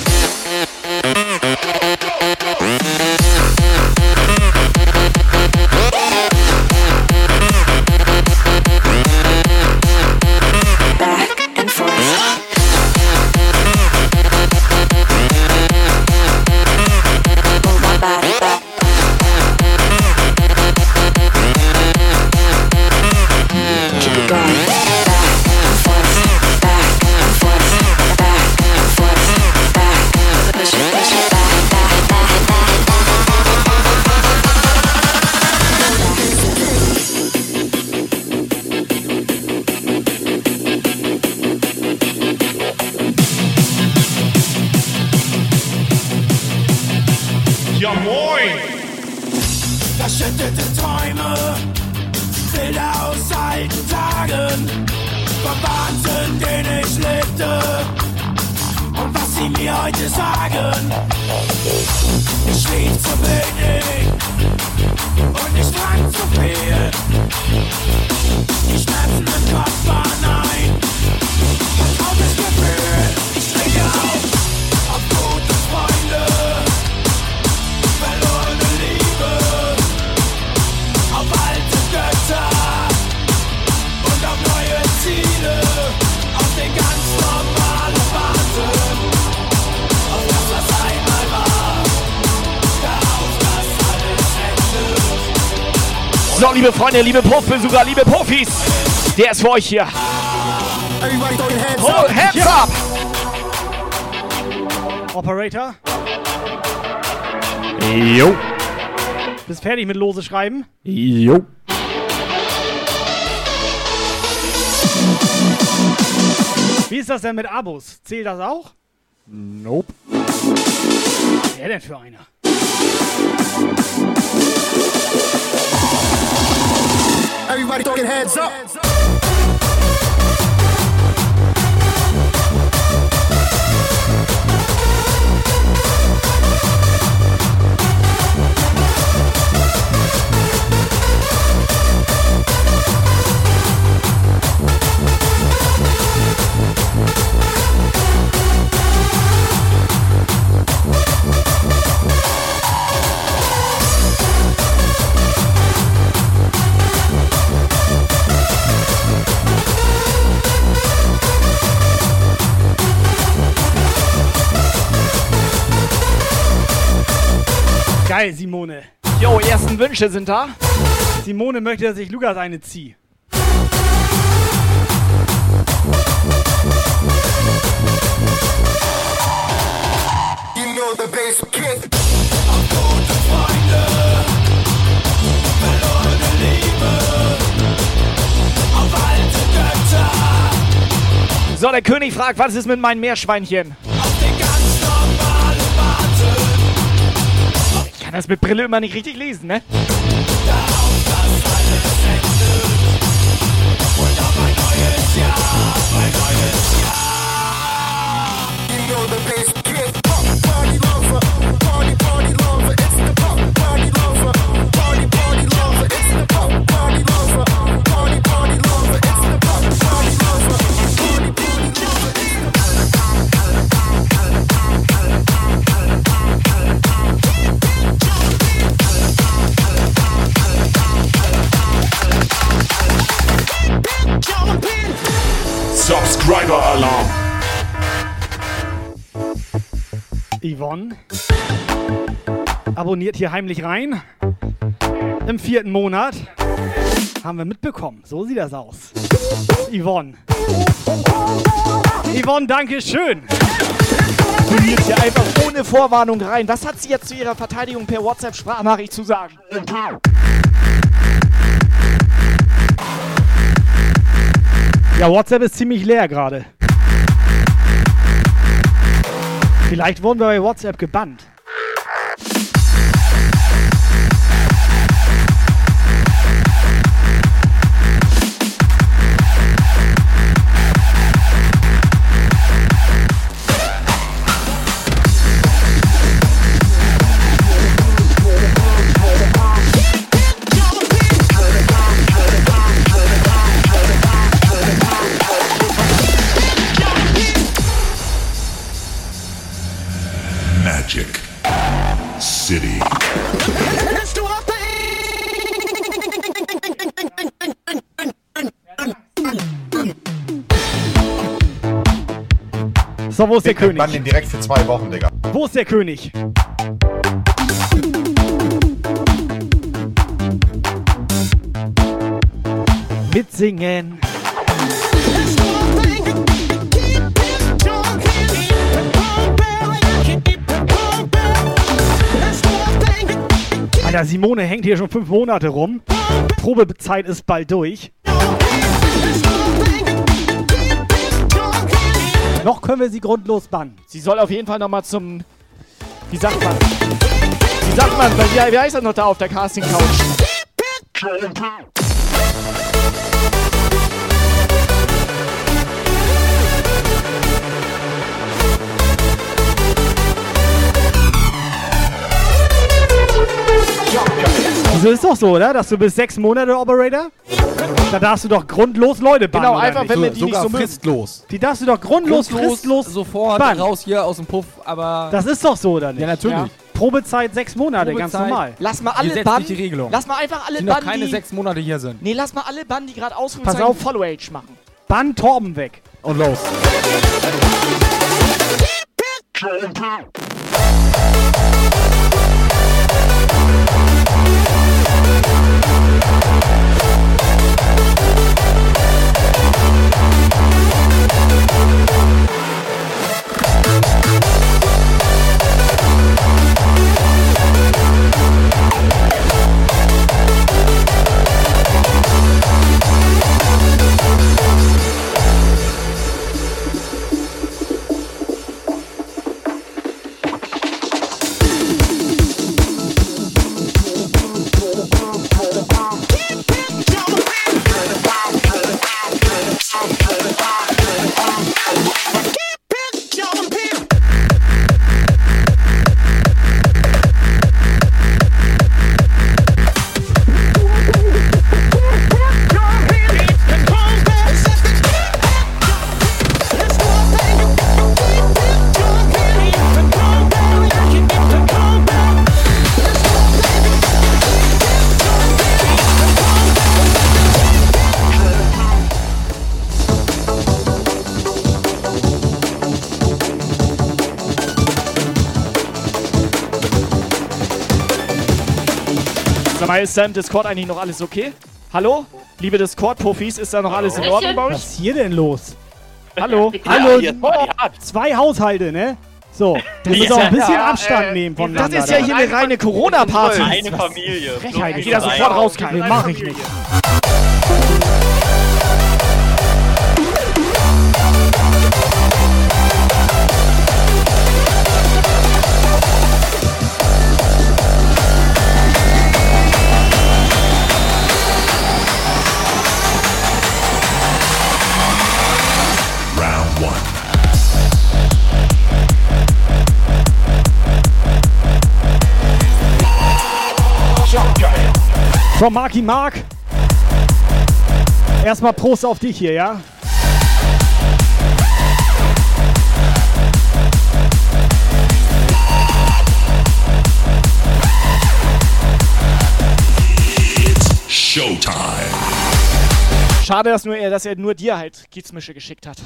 S3: So, liebe liebe Puffbesucher, liebe Profis, der ist für euch hier.
S15: Hands
S3: Oh,
S15: up.
S3: hands up!
S5: Operator,
S6: Jo.
S5: bist fertig mit Lose schreiben?
S6: Jo.
S5: Wie ist das denn mit Abos? Zählt das auch?
S6: Nope.
S5: Wäre denn für einer?
S15: Everybody your hands up.
S3: Wünsche sind da.
S5: Simone möchte, dass ich Lukas eine ziehe.
S15: You know the bass kick.
S3: So, der König fragt, was ist mit meinen Meerschweinchen? Das mit Brille immer nicht richtig lesen, ne?
S15: You
S5: Yvonne abonniert hier heimlich rein. Im vierten Monat haben wir mitbekommen. So sieht das aus. Yvonne. Yvonne, danke schön.
S3: Abonniert hier einfach ohne Vorwarnung rein. Was hat sie jetzt zu ihrer Verteidigung per WhatsApp-Sprachnachricht zu sagen?
S5: Ja, WhatsApp ist ziemlich leer gerade. Vielleicht wurden wir bei WhatsApp gebannt. So, wo ist der
S20: Big
S5: König?
S20: Mann den direkt für zwei Wochen, Digga.
S5: Wo ist der König? Mitsingen. Alter, Simone hängt hier schon fünf Monate rum. Probezeit ist bald durch. Noch können wir sie grundlos bannen.
S3: Sie soll auf jeden Fall nochmal zum Wie sagt man? Wie sagt man? Wie, wie heißt das noch da auf der Casting-Couch?
S5: Wieso ist doch so, oder? Dass du bis sechs Monate Operator? Da darfst du doch grundlos Leute bannen.
S6: Genau,
S5: oder
S6: einfach,
S5: nicht?
S6: wenn wir die nicht so mögen. fristlos.
S5: Die darfst du doch grundlos,
S6: Grundlos,
S5: fristlos
S6: sofort
S5: bannen.
S6: raus hier aus dem Puff, aber.
S5: Das ist doch so, oder nicht?
S6: Ja, natürlich.
S5: Probezeit sechs Monate, ganz
S6: Probezeit.
S5: normal.
S3: Lass mal alle bannen.
S6: die Regelung.
S3: Lass mal einfach alle
S6: die noch
S3: bannen,
S6: keine
S3: die...
S6: sechs Monate hier sind.
S3: Nee, lass mal alle bannen, die gerade
S5: Pass
S3: Ausrufezeichen
S5: auf.
S3: Follow Age machen.
S5: Bann Torben weg.
S6: Und los.
S3: Ist da im Discord eigentlich noch alles okay? Hallo? Liebe Discord-Profis, ist da noch alles in Ordnung bei euch?
S5: Was ist hier denn los?
S3: Hallo?
S5: Hallo, zwei Haushalte, ne? So, du musst auch ein bisschen Abstand nehmen voneinander.
S3: Das ist ja hier eine reine Corona-Party.
S34: Eine Familie.
S5: Frechheit.
S3: Ich geh da sofort raus, Kai.
S5: Nee, mach ich nicht. From Marky Mark. Erstmal Prost auf dich hier, ja?
S1: Showtime.
S3: Schade, dass, nur er, dass er nur dir halt Gizmische geschickt hat.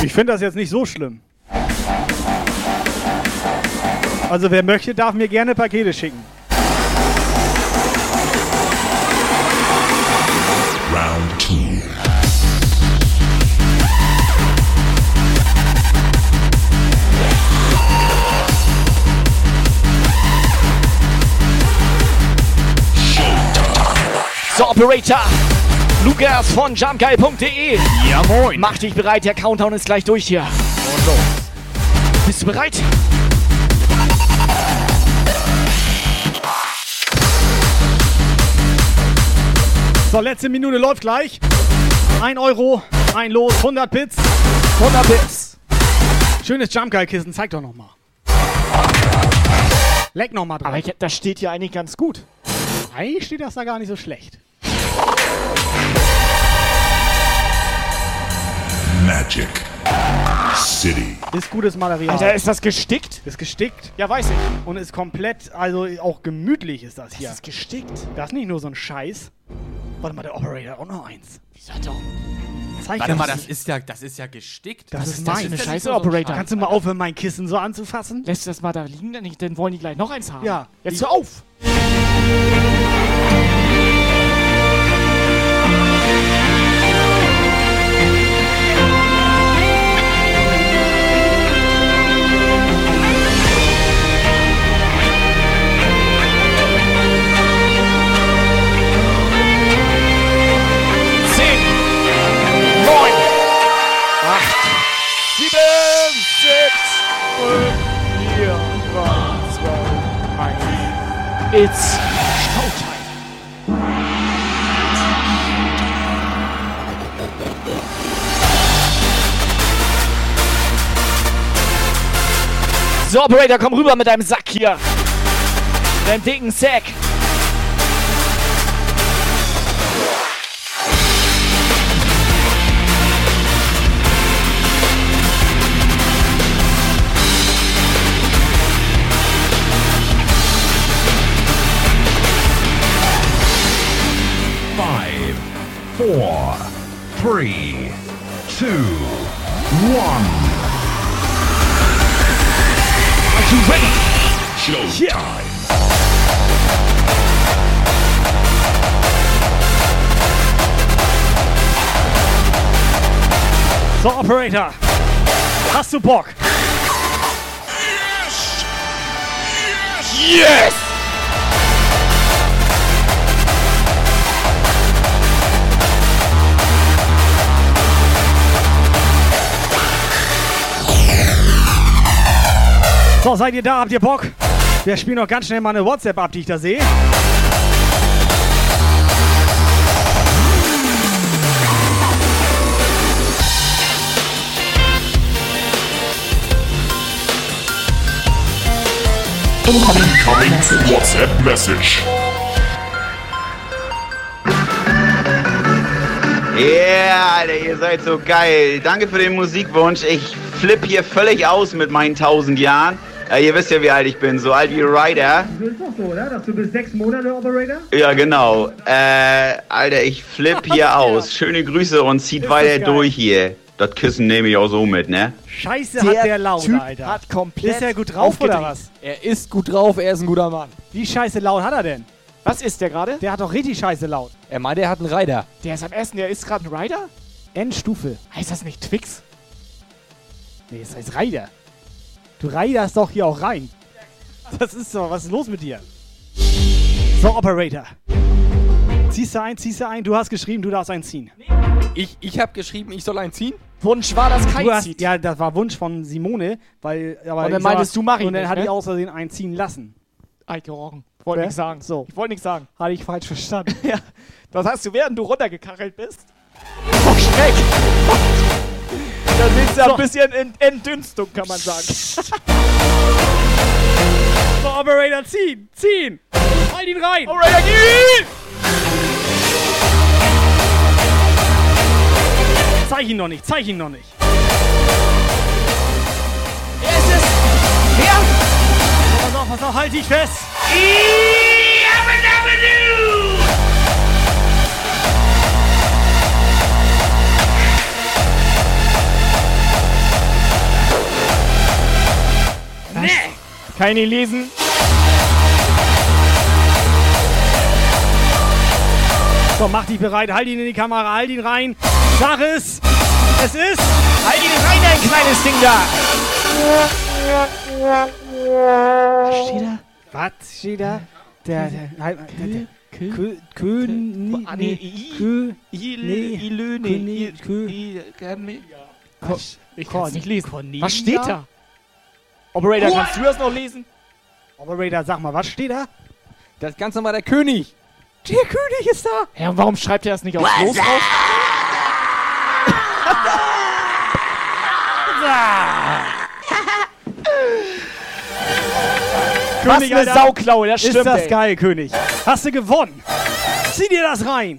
S5: Ich finde das jetzt nicht so schlimm. Also wer möchte, darf mir gerne Pakete schicken.
S1: Round two.
S3: So, Operator. Lukas von jumpgeil.de.
S6: Ja, moin.
S3: Mach dich bereit, der Countdown ist gleich durch hier.
S6: Und los.
S3: Bist du bereit?
S5: So, letzte Minute läuft gleich. 1 Euro, ein Los, 100 Bits.
S3: 100 Bits.
S5: Schönes Jumpgeil-Kissen, zeig doch nochmal. Leck nochmal drauf.
S3: Aber ich, das steht hier eigentlich ganz gut.
S5: Eigentlich steht das da gar nicht so schlecht.
S1: Magic City.
S5: Ist gutes Material.
S3: Alter, ist das gestickt?
S5: Ist gestickt.
S3: Ja, weiß ich.
S5: Und ist komplett, also auch gemütlich ist das hier.
S3: Das ist gestickt.
S5: Das ist nicht nur so ein Scheiß. Warte mal, der Operator hat auch noch eins.
S3: Wieso hat er auch...
S5: Zeig
S6: Warte
S5: das.
S6: mal, das ist ja, das ist ja gestickt.
S5: Das
S6: Was
S5: ist
S6: das
S5: mein.
S6: eine
S3: Scheiße, Operator.
S5: Kannst du mal aufhören, mein Kissen so anzufassen?
S3: Lässt du das mal da liegen? Dann, dann wollen die gleich noch eins haben.
S5: Ja.
S3: Jetzt hör auf. It's Showtime. So, Operator, komm rüber mit deinem Sack hier. Deinem dicken Sack.
S35: Four, three, two, one.
S3: Are you ready?
S35: Showtime.
S5: So, Operator. Hast du Bock?
S3: Yes!
S5: So, seid ihr da? Habt ihr Bock? Wir spielen noch ganz schnell mal eine WhatsApp ab, die ich da sehe.
S1: Incoming WhatsApp message.
S16: Yeah, Alter, ihr seid so geil. Danke für den Musikwunsch. Ich flipp hier völlig aus mit meinen 1000 Jahren. Äh, ihr wisst ja, wie alt ich bin. So alt wie Ryder.
S5: Du bist doch so, oder? Dass du bis sechs Monate Operator?
S16: Ja, genau. Äh, Alter, ich flipp hier aus. Schöne Grüße und zieht
S5: Ist
S16: weiter durch hier. Das Küssen nehme ich auch so mit, ne?
S5: Scheiße hat der laut,
S6: Typ
S5: Alter.
S6: hat komplett
S5: Ist er gut drauf oder was?
S6: Er ist gut drauf, er ist ein guter Mann.
S5: Wie scheiße laut hat er denn?
S3: Was ist der gerade?
S5: Der hat doch richtig scheiße laut.
S6: Er meint, er hat einen Rider.
S3: Der ist am Essen, der ist gerade ein Rider?
S5: Endstufe.
S3: Heißt das nicht Twix?
S5: Nee, das heißt Reider. Du reiderst doch hier auch rein. Das ist doch, was ist los mit dir? So, Operator. Ziehst du ein, ziehst du ein. Du hast geschrieben, du darfst einen ziehen.
S6: Ich, ich habe geschrieben, ich soll einen ziehen.
S3: Wunsch war das kein
S5: Du hast,
S3: Zieht.
S5: ja, das war Wunsch von Simone, weil. Aber
S3: Und dann
S5: ich
S3: meintest du, mach ich
S5: Und dann
S3: nicht,
S5: hat
S3: ne?
S5: die aus Versehen einen ziehen lassen.
S3: Eike Rochen. Wollte nichts sagen.
S5: So.
S3: Ich wollte nichts sagen.
S5: Hatte ich falsch verstanden.
S3: ja. Das hast du, während du runtergekachelt bist. Oh, Schreck! Da sind sie
S5: So.
S3: ein bisschen in Entdünstung, kann man sagen.
S5: So, Operator, ziehen! Ziehen! Halt ihn rein!
S3: Operator, geh!
S5: Zeig ihn noch nicht, zeig ihn noch nicht.
S3: Wer ist es? Wer?
S5: Pass auf, pass auf, halt dich fest!
S3: Nee. Kann ich nicht lesen.
S5: So, mach dich bereit, halt ihn in die Kamera, halt ihn rein. Sag es! Es ist!
S3: Halt ihn rein, dein kleines Ding da! Was steht da?
S5: Was steht da? Der, der, halt, der, der, Kö, König,
S3: Ah, nee,
S5: König?
S3: Ich kann es nicht lesen. Was steht da? Operator, kannst du das noch lesen?
S5: Operator, sag mal, was steht da?
S6: Das ist ganz normal der König.
S5: Der König ist da!
S3: Ja, und warum schreibt er das nicht aufs Los raus? Was
S5: König,
S3: eine
S5: Alter.
S3: Sauklaue, das stimmt,
S5: Ist das
S3: ey.
S5: geil, König. Hast du gewonnen. Zieh dir das rein.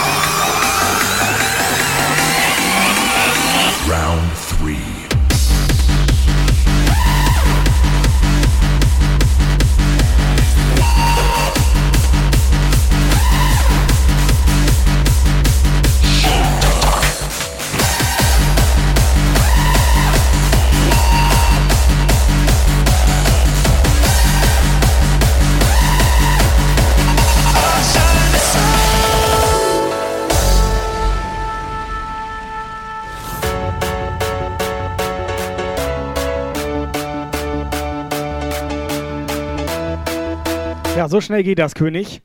S5: Ja, so schnell geht das, König.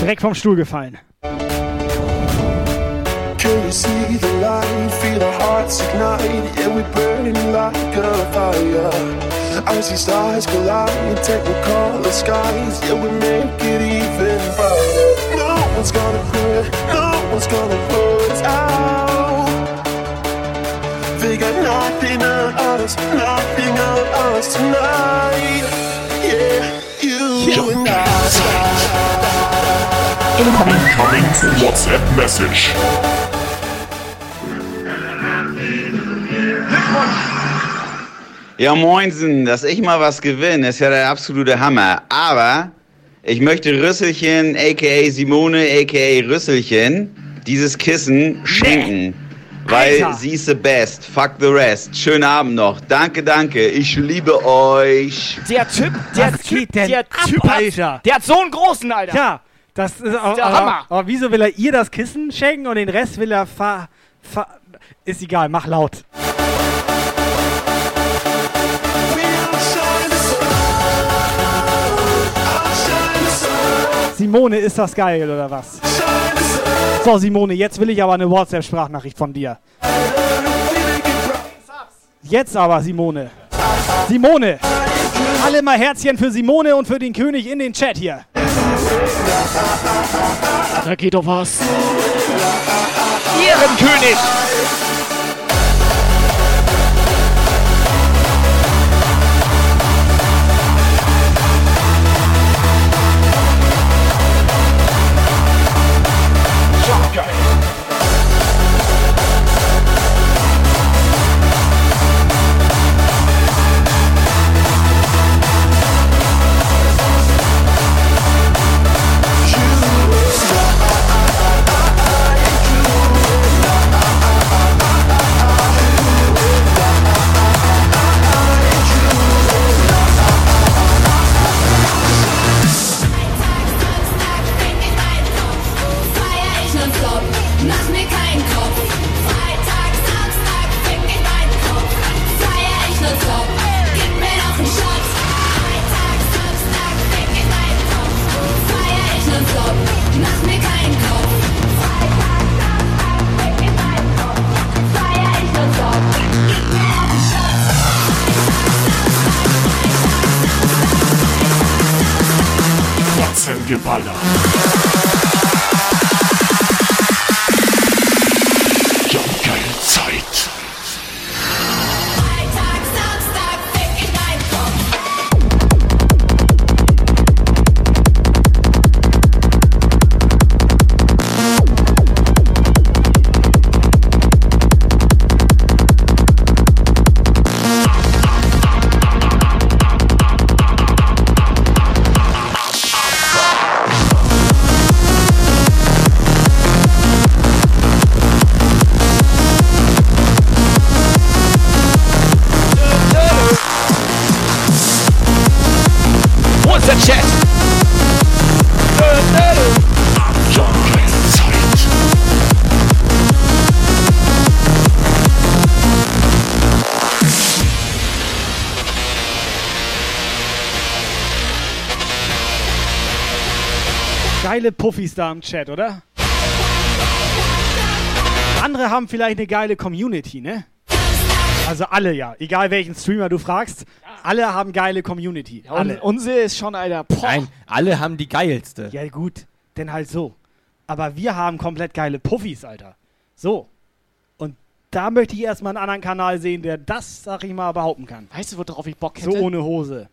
S5: Direkt vom Stuhl gefallen.
S36: Can you see the light? Feel our hearts ignite. Yeah, we're burning like a fire. I see stars collide, technicolor skies. Yeah, we make it even brighter. No one's gonna put, no one's gonna put out. They got nothing on us, nothing on us tonight. Yeah, you and I.
S37: Incoming WhatsApp Message.
S16: Ja, moinsen, dass ich mal was gewinne, ist ja der absolute Hammer. Aber ich möchte Rüsselchen, aka Simone, aka Rüsselchen, dieses Kissen schenken. Weil
S5: Alter.
S16: sie ist the best. Fuck the rest. Schönen Abend noch. Danke, danke. Ich liebe euch.
S3: Der Typ, der
S5: Was
S3: Typ, der
S5: ab,
S3: Typ hat,
S5: Alter?
S3: der hat so einen großen, Alter.
S5: Tja, das ist aber,
S3: der
S5: aber,
S3: Hammer.
S5: aber wieso will er ihr das Kissen schenken und den Rest will er ver... ver ist egal, mach laut. Simone, ist das geil oder was? So, Simone, jetzt will ich aber eine WhatsApp-Sprachnachricht von dir. Jetzt aber, Simone. Simone! Alle mal Herzchen für Simone und für den König in den Chat hier.
S3: Da geht doch was. Ehrenkönig!
S1: Mach
S5: Geile Puffis da im Chat, oder? Andere haben vielleicht eine geile Community, ne? Also alle ja, egal welchen Streamer du fragst, alle haben geile Community. alle.
S3: Und unsere ist schon, Alter. Boah.
S6: Nein, alle haben die geilste.
S5: Ja gut, denn halt so. Aber wir haben komplett geile Puffis, Alter. So. Und da möchte ich erstmal einen anderen Kanal sehen, der das, sag ich mal, behaupten kann.
S3: Weißt du, worauf ich Bock hätte?
S5: So ohne Hose.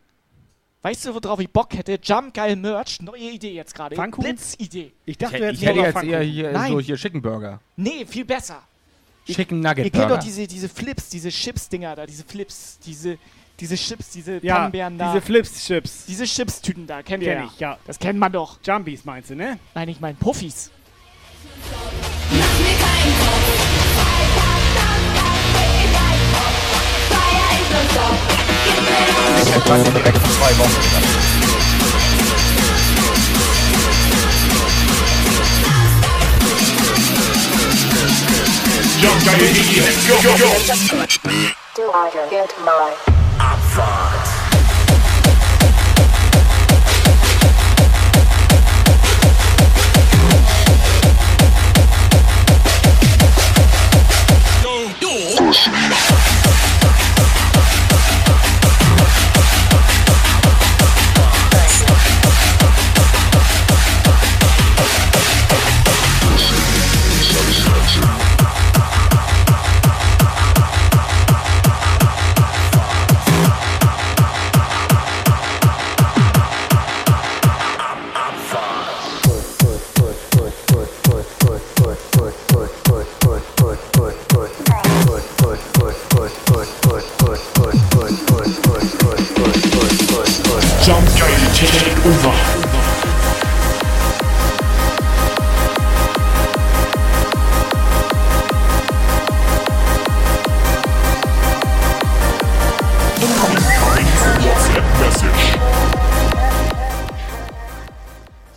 S3: Weißt du, worauf ich Bock hätte? Jump Geil Merch. Neue Idee jetzt gerade.
S5: Pfannkuchen?
S3: Blitzidee.
S5: Ich
S6: Ich,
S5: dachte,
S6: ich
S5: hättest
S6: hätte jetzt eher hier
S3: Nein.
S6: so hier Chicken Burger.
S3: Nee, viel besser.
S6: Chicken
S3: Ihr
S6: Nugget
S3: kennt doch
S6: Burger.
S3: diese, diese Flips, diese Chips-Dinger da, diese Flips, diese, diese Chips, diese
S5: Ja,
S3: Pannenbeeren da.
S5: diese Flips-Chips.
S3: diese Chips-Tüten da, kennt
S5: Kenn
S3: ihr
S5: ich, ja.
S3: Das kennt man doch.
S5: Jumpies meinst du, ne?
S3: Nein, ich meine Puffis.
S1: Mach mir keinen Kopf.
S38: Do I get my...
S1: Me.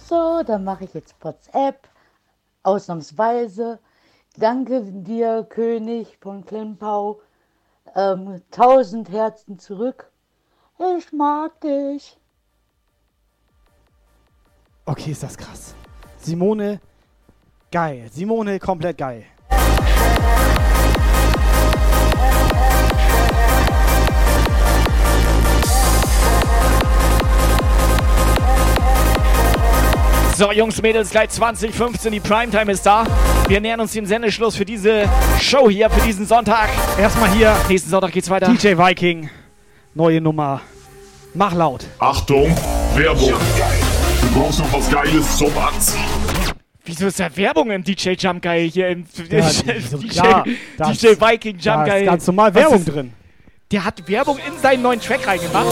S39: So, dann mache ich jetzt WhatsApp. Ausnahmsweise. Danke dir, König von Klimpau. Ähm, tausend Herzen zurück. Ich mag dich.
S5: Okay, ist das krass. Simone, geil. Simone, komplett geil.
S3: So, Jungs, Mädels, gleich 2015, die Primetime ist da. Wir nähern uns dem Sendeschluss für diese Show hier, für diesen Sonntag.
S5: Erstmal hier.
S3: Nächsten Sonntag geht's weiter.
S5: DJ Viking, neue Nummer. Mach laut.
S1: Achtung, Werbung. Du brauchst noch was Geiles zum Anziehen.
S3: Wieso ist da Werbung im DJ Jump Guy hier? Im
S5: Ja, so
S3: DJ,
S5: klar. Da
S3: DJ
S5: ist-
S3: Viking
S5: da
S3: Jump
S5: ist
S3: Guy.
S5: ganz normal Werbung
S3: ist-
S5: drin.
S3: Der hat Werbung in seinen neuen Track reingemacht.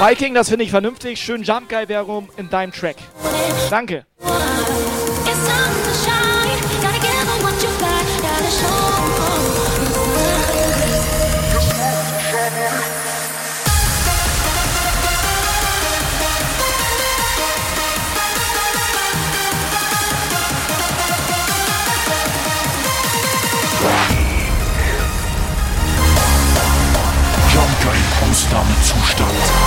S3: Viking, das finde ich vernünftig. Schön Jump Guy Werbung in deinem Track. Danke.
S9: It's time to shine. Gotta give 'em what you got. Gotta show McDonald's.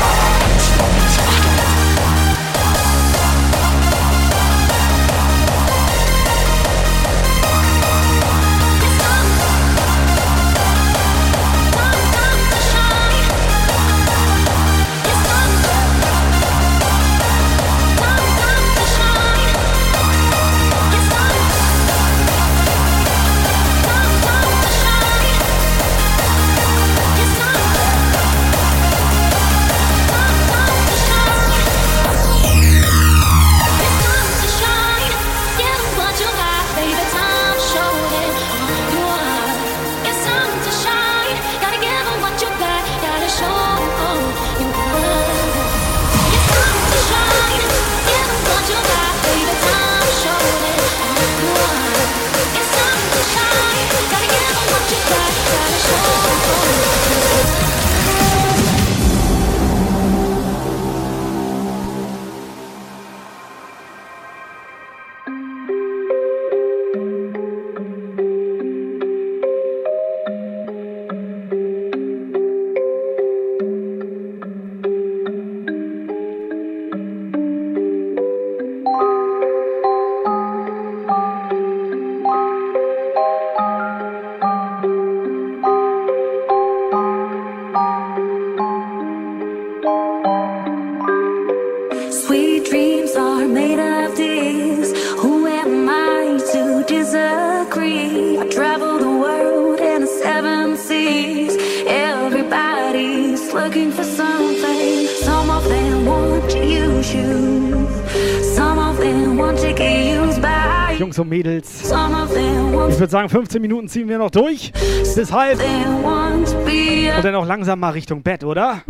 S5: Jungs und Mädels. Ich würde sagen, 15 Minuten ziehen wir noch durch. Bis halb. Und dann auch langsam mal Richtung Bett, oder?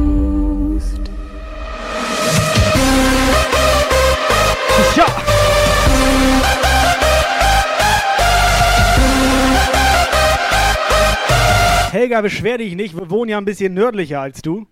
S5: Ja. Helga, beschwer dich nicht. Wir wohnen ja ein bisschen nördlicher als du.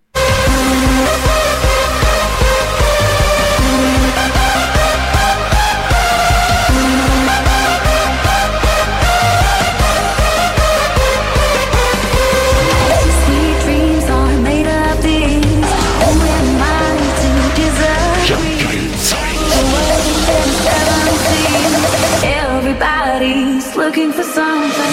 S40: For something.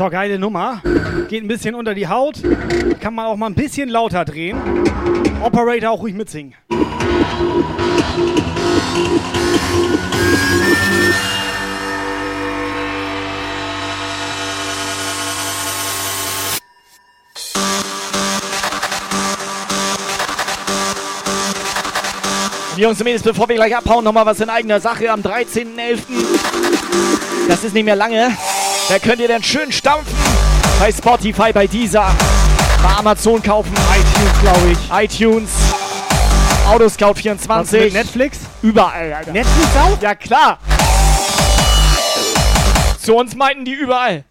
S5: So, geile Nummer. Geht ein bisschen unter die Haut. Kann man auch mal ein bisschen lauter drehen. Operator auch ruhig mitsingen.
S3: Jungs und Mädels, bevor wir gleich abhauen, nochmal was in eigener Sache am 13.11. Das ist nicht mehr lange. Da könnt ihr dann schön stampfen. Bei Spotify, bei Deezer, bei Amazon kaufen.
S5: iTunes, glaube ich.
S3: iTunes, Autoscout 24.
S5: Was mit Netflix?
S3: Überall, Alter.
S5: Netflix auch?
S3: Ja, klar. Zu uns meinten die überall.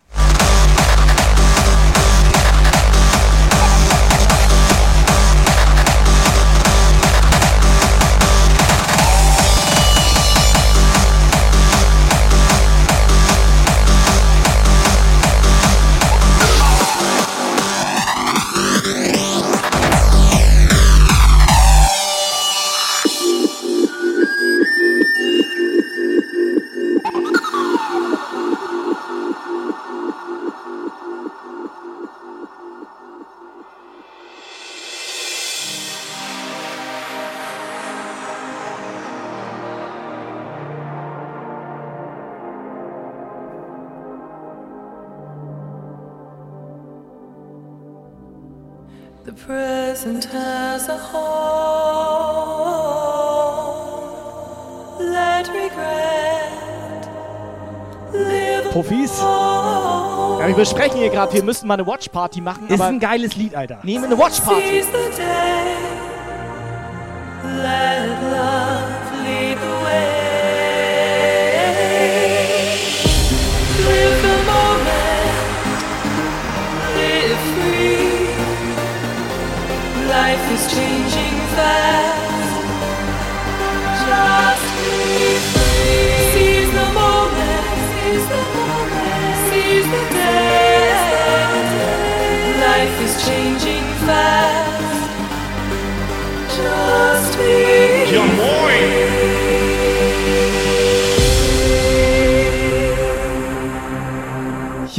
S5: Profis?
S3: Ja, wir besprechen hier gerade, wir müssen mal eine Watch-Party machen.
S5: Ist
S3: aber
S5: ein geiles Lied, Alter.
S3: nehmen eine Watch-Party.
S40: Seize the day. Let love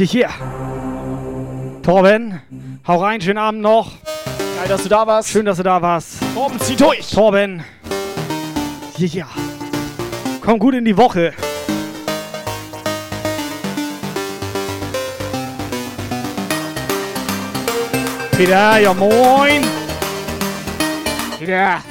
S5: Hier, hier. Torben, hau rein, schönen Abend noch.
S3: Geil, dass du da warst.
S5: Schön, dass du da warst.
S3: Torben, zieh durch.
S5: Torben. Hier. Komm gut in die Woche. Peter, ja moin. Peter.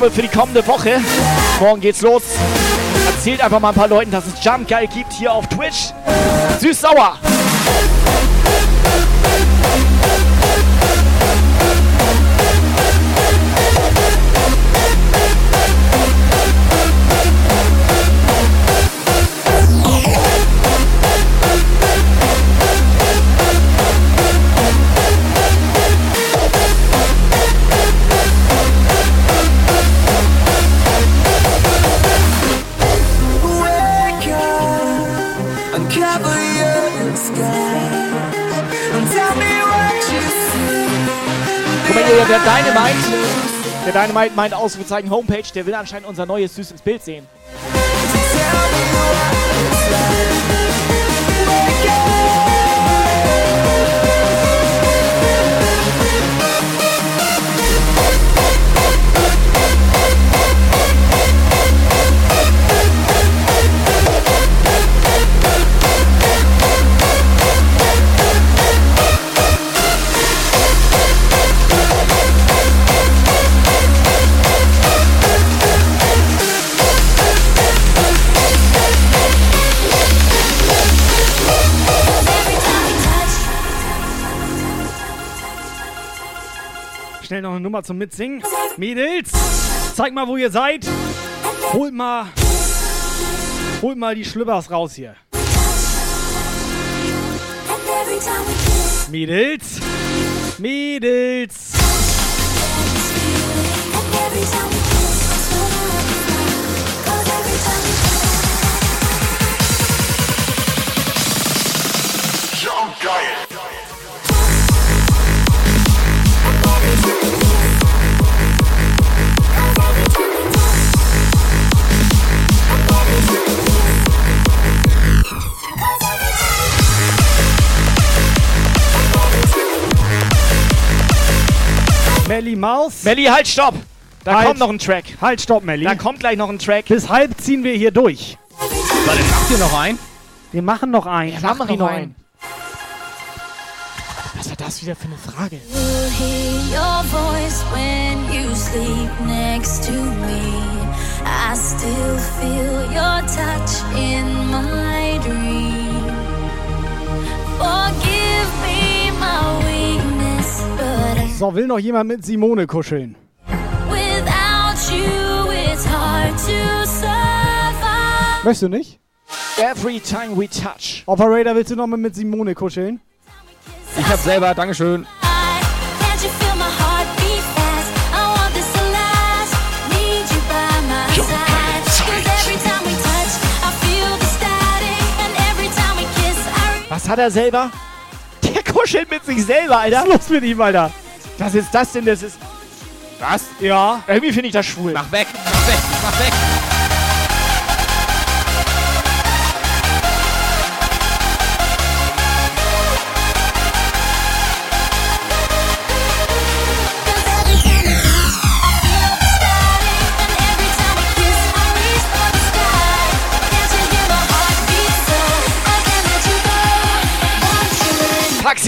S3: Aufgabe für die kommende Woche. Morgen geht's los. Erzählt einfach mal ein paar Leuten, dass es Jump Geil gibt hier auf Twitch. Süß-sauer. Der Dynamite. Der Dynamite meint Ausrufezeichen Homepage. Der will anscheinend unser neues Süß ins Bild sehen.
S5: Noch eine Nummer zum Mitsingen. Mädels, zeigt mal, wo ihr seid. Holt mal, holt mal die Schlüppers raus hier. Mädels, Mädels. Melly Maus.
S3: Melly, halt, stopp. Da
S5: Halt.
S3: kommt noch ein Track.
S5: Halt, stopp, Melly.
S3: Da kommt gleich noch ein Track.
S5: Bis halb ziehen wir hier durch.
S9: Warte, macht ihr noch ein?
S5: Wir machen noch einen.
S3: Ja, machen wir noch einen. Was war das wieder für eine Frage?
S41: I still feel your touch in my dream. Forgive me my weakness,
S5: So, will noch jemand mit Simone kuscheln? Möchtest du nicht?
S3: Every time we touch.
S5: Operator, willst du noch mal mit Simone kuscheln?
S9: Ich hab selber, Dankeschön.
S3: Was hat er selber? Der kuschelt mit sich selber, Alter.
S5: Was ist los mit ihm, Alter?
S3: Was ist das denn? Das ist.
S9: Was?
S3: Ja. Irgendwie finde ich das schwul.
S9: Mach weg, mach weg, mach weg.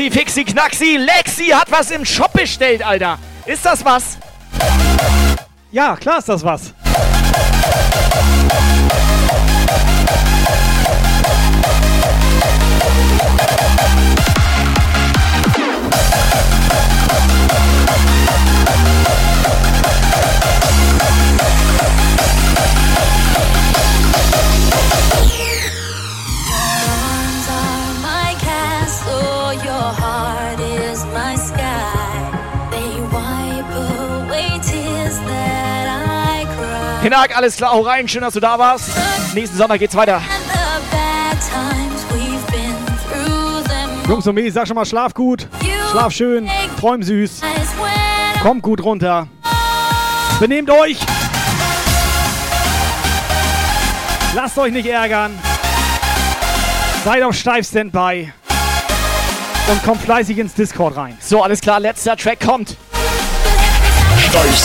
S3: Faxi, Fixi, Knaxi, Lexi hat was im Shop bestellt, Alter. Ist das was?
S5: Ja, klar ist das was.
S3: Hinak, alles klar, hau rein, schön, dass du da warst. Nächsten Sommer geht's weiter.
S5: Jungs und Mädels, sag schon mal, schlaf gut, schlaf schön, träum süß, kommt gut runter. Benehmt euch! Lasst euch nicht ärgern. Seid auf steif Standby. Und kommt fleißig ins Discord rein.
S3: So, alles klar, letzter Track kommt.
S1: Steif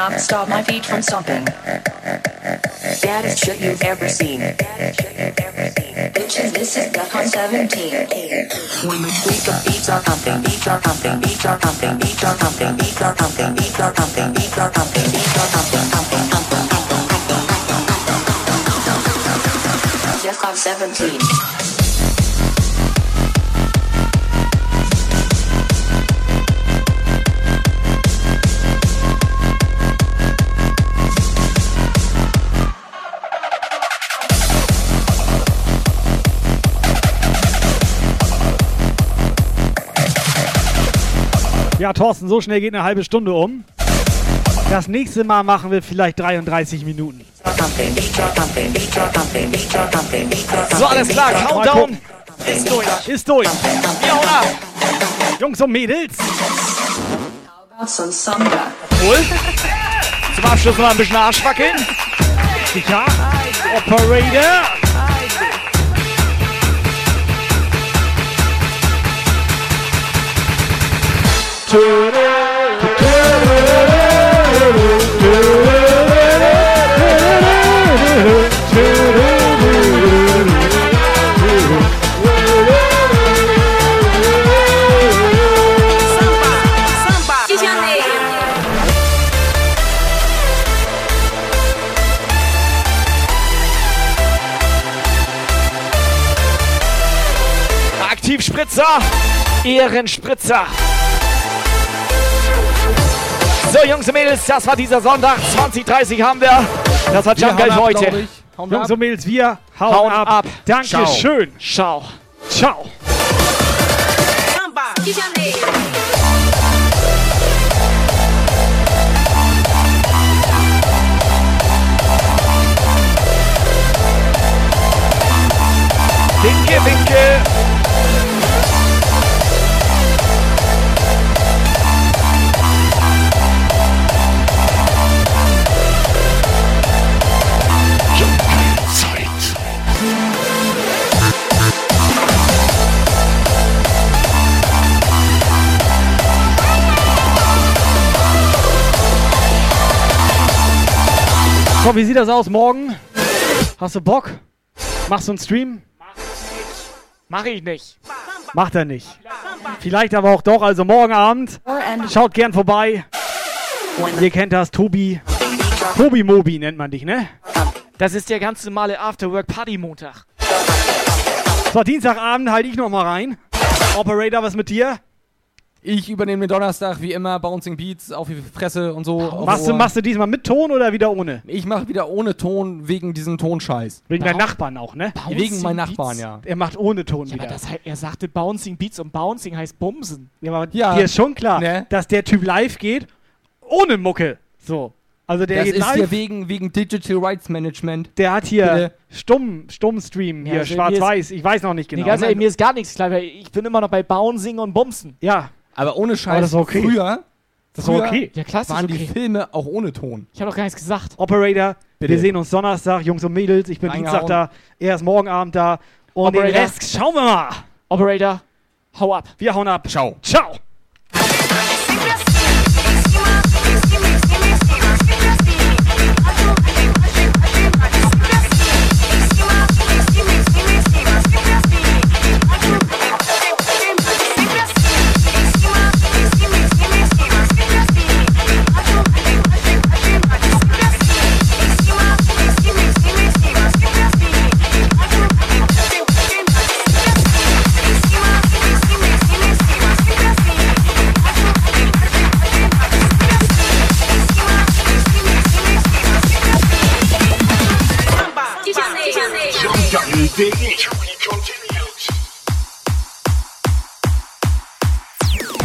S42: cannot stop my feet from stomping. Baddest shit you've ever seen. Bitches, this is Duck on 17. When the beats are beats are beats are beats are beats are beats are beats are beats are
S5: Ja, Thorsten, so schnell geht eine halbe Stunde um. Das nächste Mal machen wir vielleicht 33 Minuten.
S3: So, alles klar, Countdown. Ist durch.
S5: Ist durch.
S3: Ja, oder?
S5: Jungs und Mädels.
S3: Cool. Zum Abschluss noch ein bisschen Arsch wackeln.
S5: Sicher. Operator.
S3: Aktivspritzer. Ehrenspritzer. So, Jungs und Mädels, das war dieser Sonntag. 2030 haben wir. Das war Jump für heute.
S5: Jungs und Mädels, wir hauen,
S3: Hauen
S5: ab.
S3: ab.
S5: Dankeschön.
S3: Ciao.
S5: Ciao.
S3: Winke, winke.
S5: So, wie sieht das aus morgen? Hast du Bock? Machst du einen Stream?
S3: Mach ich nicht.
S5: Macht er nicht. Vielleicht aber auch doch. Also morgen Abend. Schaut gern vorbei. Ihr kennt das, Tobi. Tobi Mobi nennt man dich, ne?
S3: Das ist der ganz normale Afterwork-Party-Montag.
S5: So, Dienstagabend halte ich noch mal rein. Operator, was mit dir?
S6: Ich übernehme den Donnerstag wie immer Bouncing Beats auf die Fresse und so.
S5: Machst du, machst du diesmal mit Ton oder wieder ohne?
S6: Ich mache wieder ohne Ton wegen diesem Tonscheiß.
S5: Wegen deinen Nachbarn auch, ne?
S6: Wegen meinen Nachbarn, ja.
S5: Er macht ohne Ton
S3: Ja,
S5: wieder.
S3: aber das, er sagte Bouncing Beats und Bouncing heißt Bumsen.
S5: Ja, aber
S6: Ja.
S5: dir ist schon klar,
S6: Ne?
S5: dass der Typ live geht ohne Mucke. So. Also der
S6: das
S5: geht
S6: ist
S5: live.
S6: ja wegen, wegen Digital Rights Management.
S5: der hat hier
S6: Bitte.
S5: stumm, stumm Stream
S3: Ja,
S5: hier,
S3: also
S5: schwarz-weiß. Ich weiß noch nicht genau.
S3: Nee, ganz ehrlich, mir ist gar nichts klar, weil ich bin immer noch bei Bouncing und Bumsen.
S5: ja,
S6: Aber ohne Scheiß,
S5: Aber das ist okay.
S6: früher,
S5: das ist
S6: früher
S5: okay.
S3: Ja, klar, ist das
S6: waren die
S3: okay.
S6: Filme auch ohne Ton.
S3: Ich habe doch gar nichts gesagt.
S5: Operator,
S6: Bitte.
S5: wir sehen uns Donnerstag, Jungs und Mädels. Ich bin
S6: Reingehauen.
S5: Dienstag da, er ist morgen Abend da. Und den
S3: Operator.
S5: Rest schauen wir mal.
S3: Operator, hau ab.
S5: Wir hauen ab.
S6: Ciao.
S5: Ciao.
S31: dig it.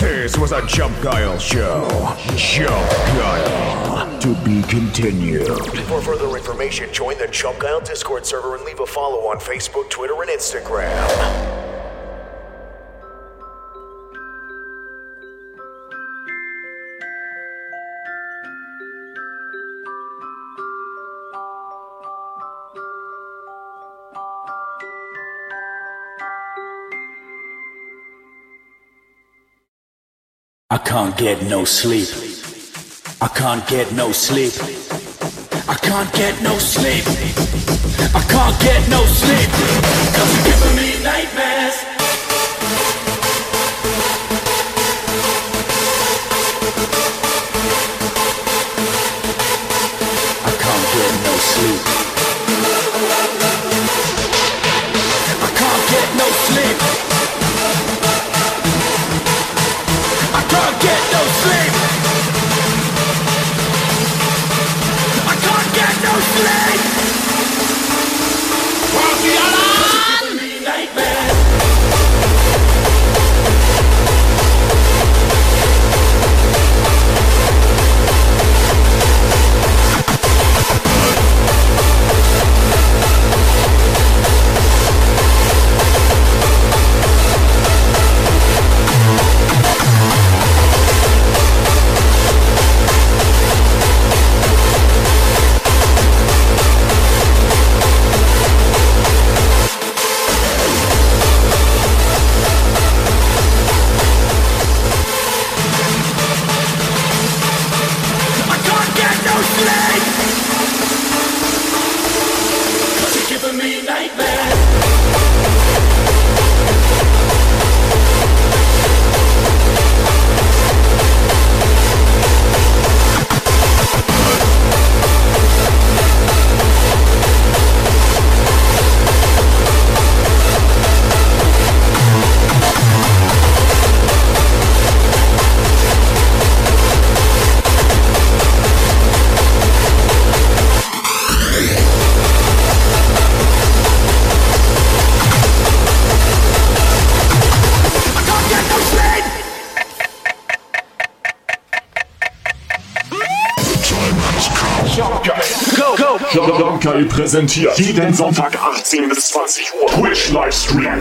S1: This was a Jump Guile show. Jump Guile. To be continued.
S35: For further information, join the Jump Guile Discord server and leave a follow on Facebook, Twitter, and Instagram.
S27: I can't get no sleep. I can't get no sleep. I can't get no sleep. I can't get no sleep. Cause you're giving me nightmares. I can't get no sleep. Get
S2: präsentiert jeden Sonntag 18 bis 20 Uhr Twitch Livestream.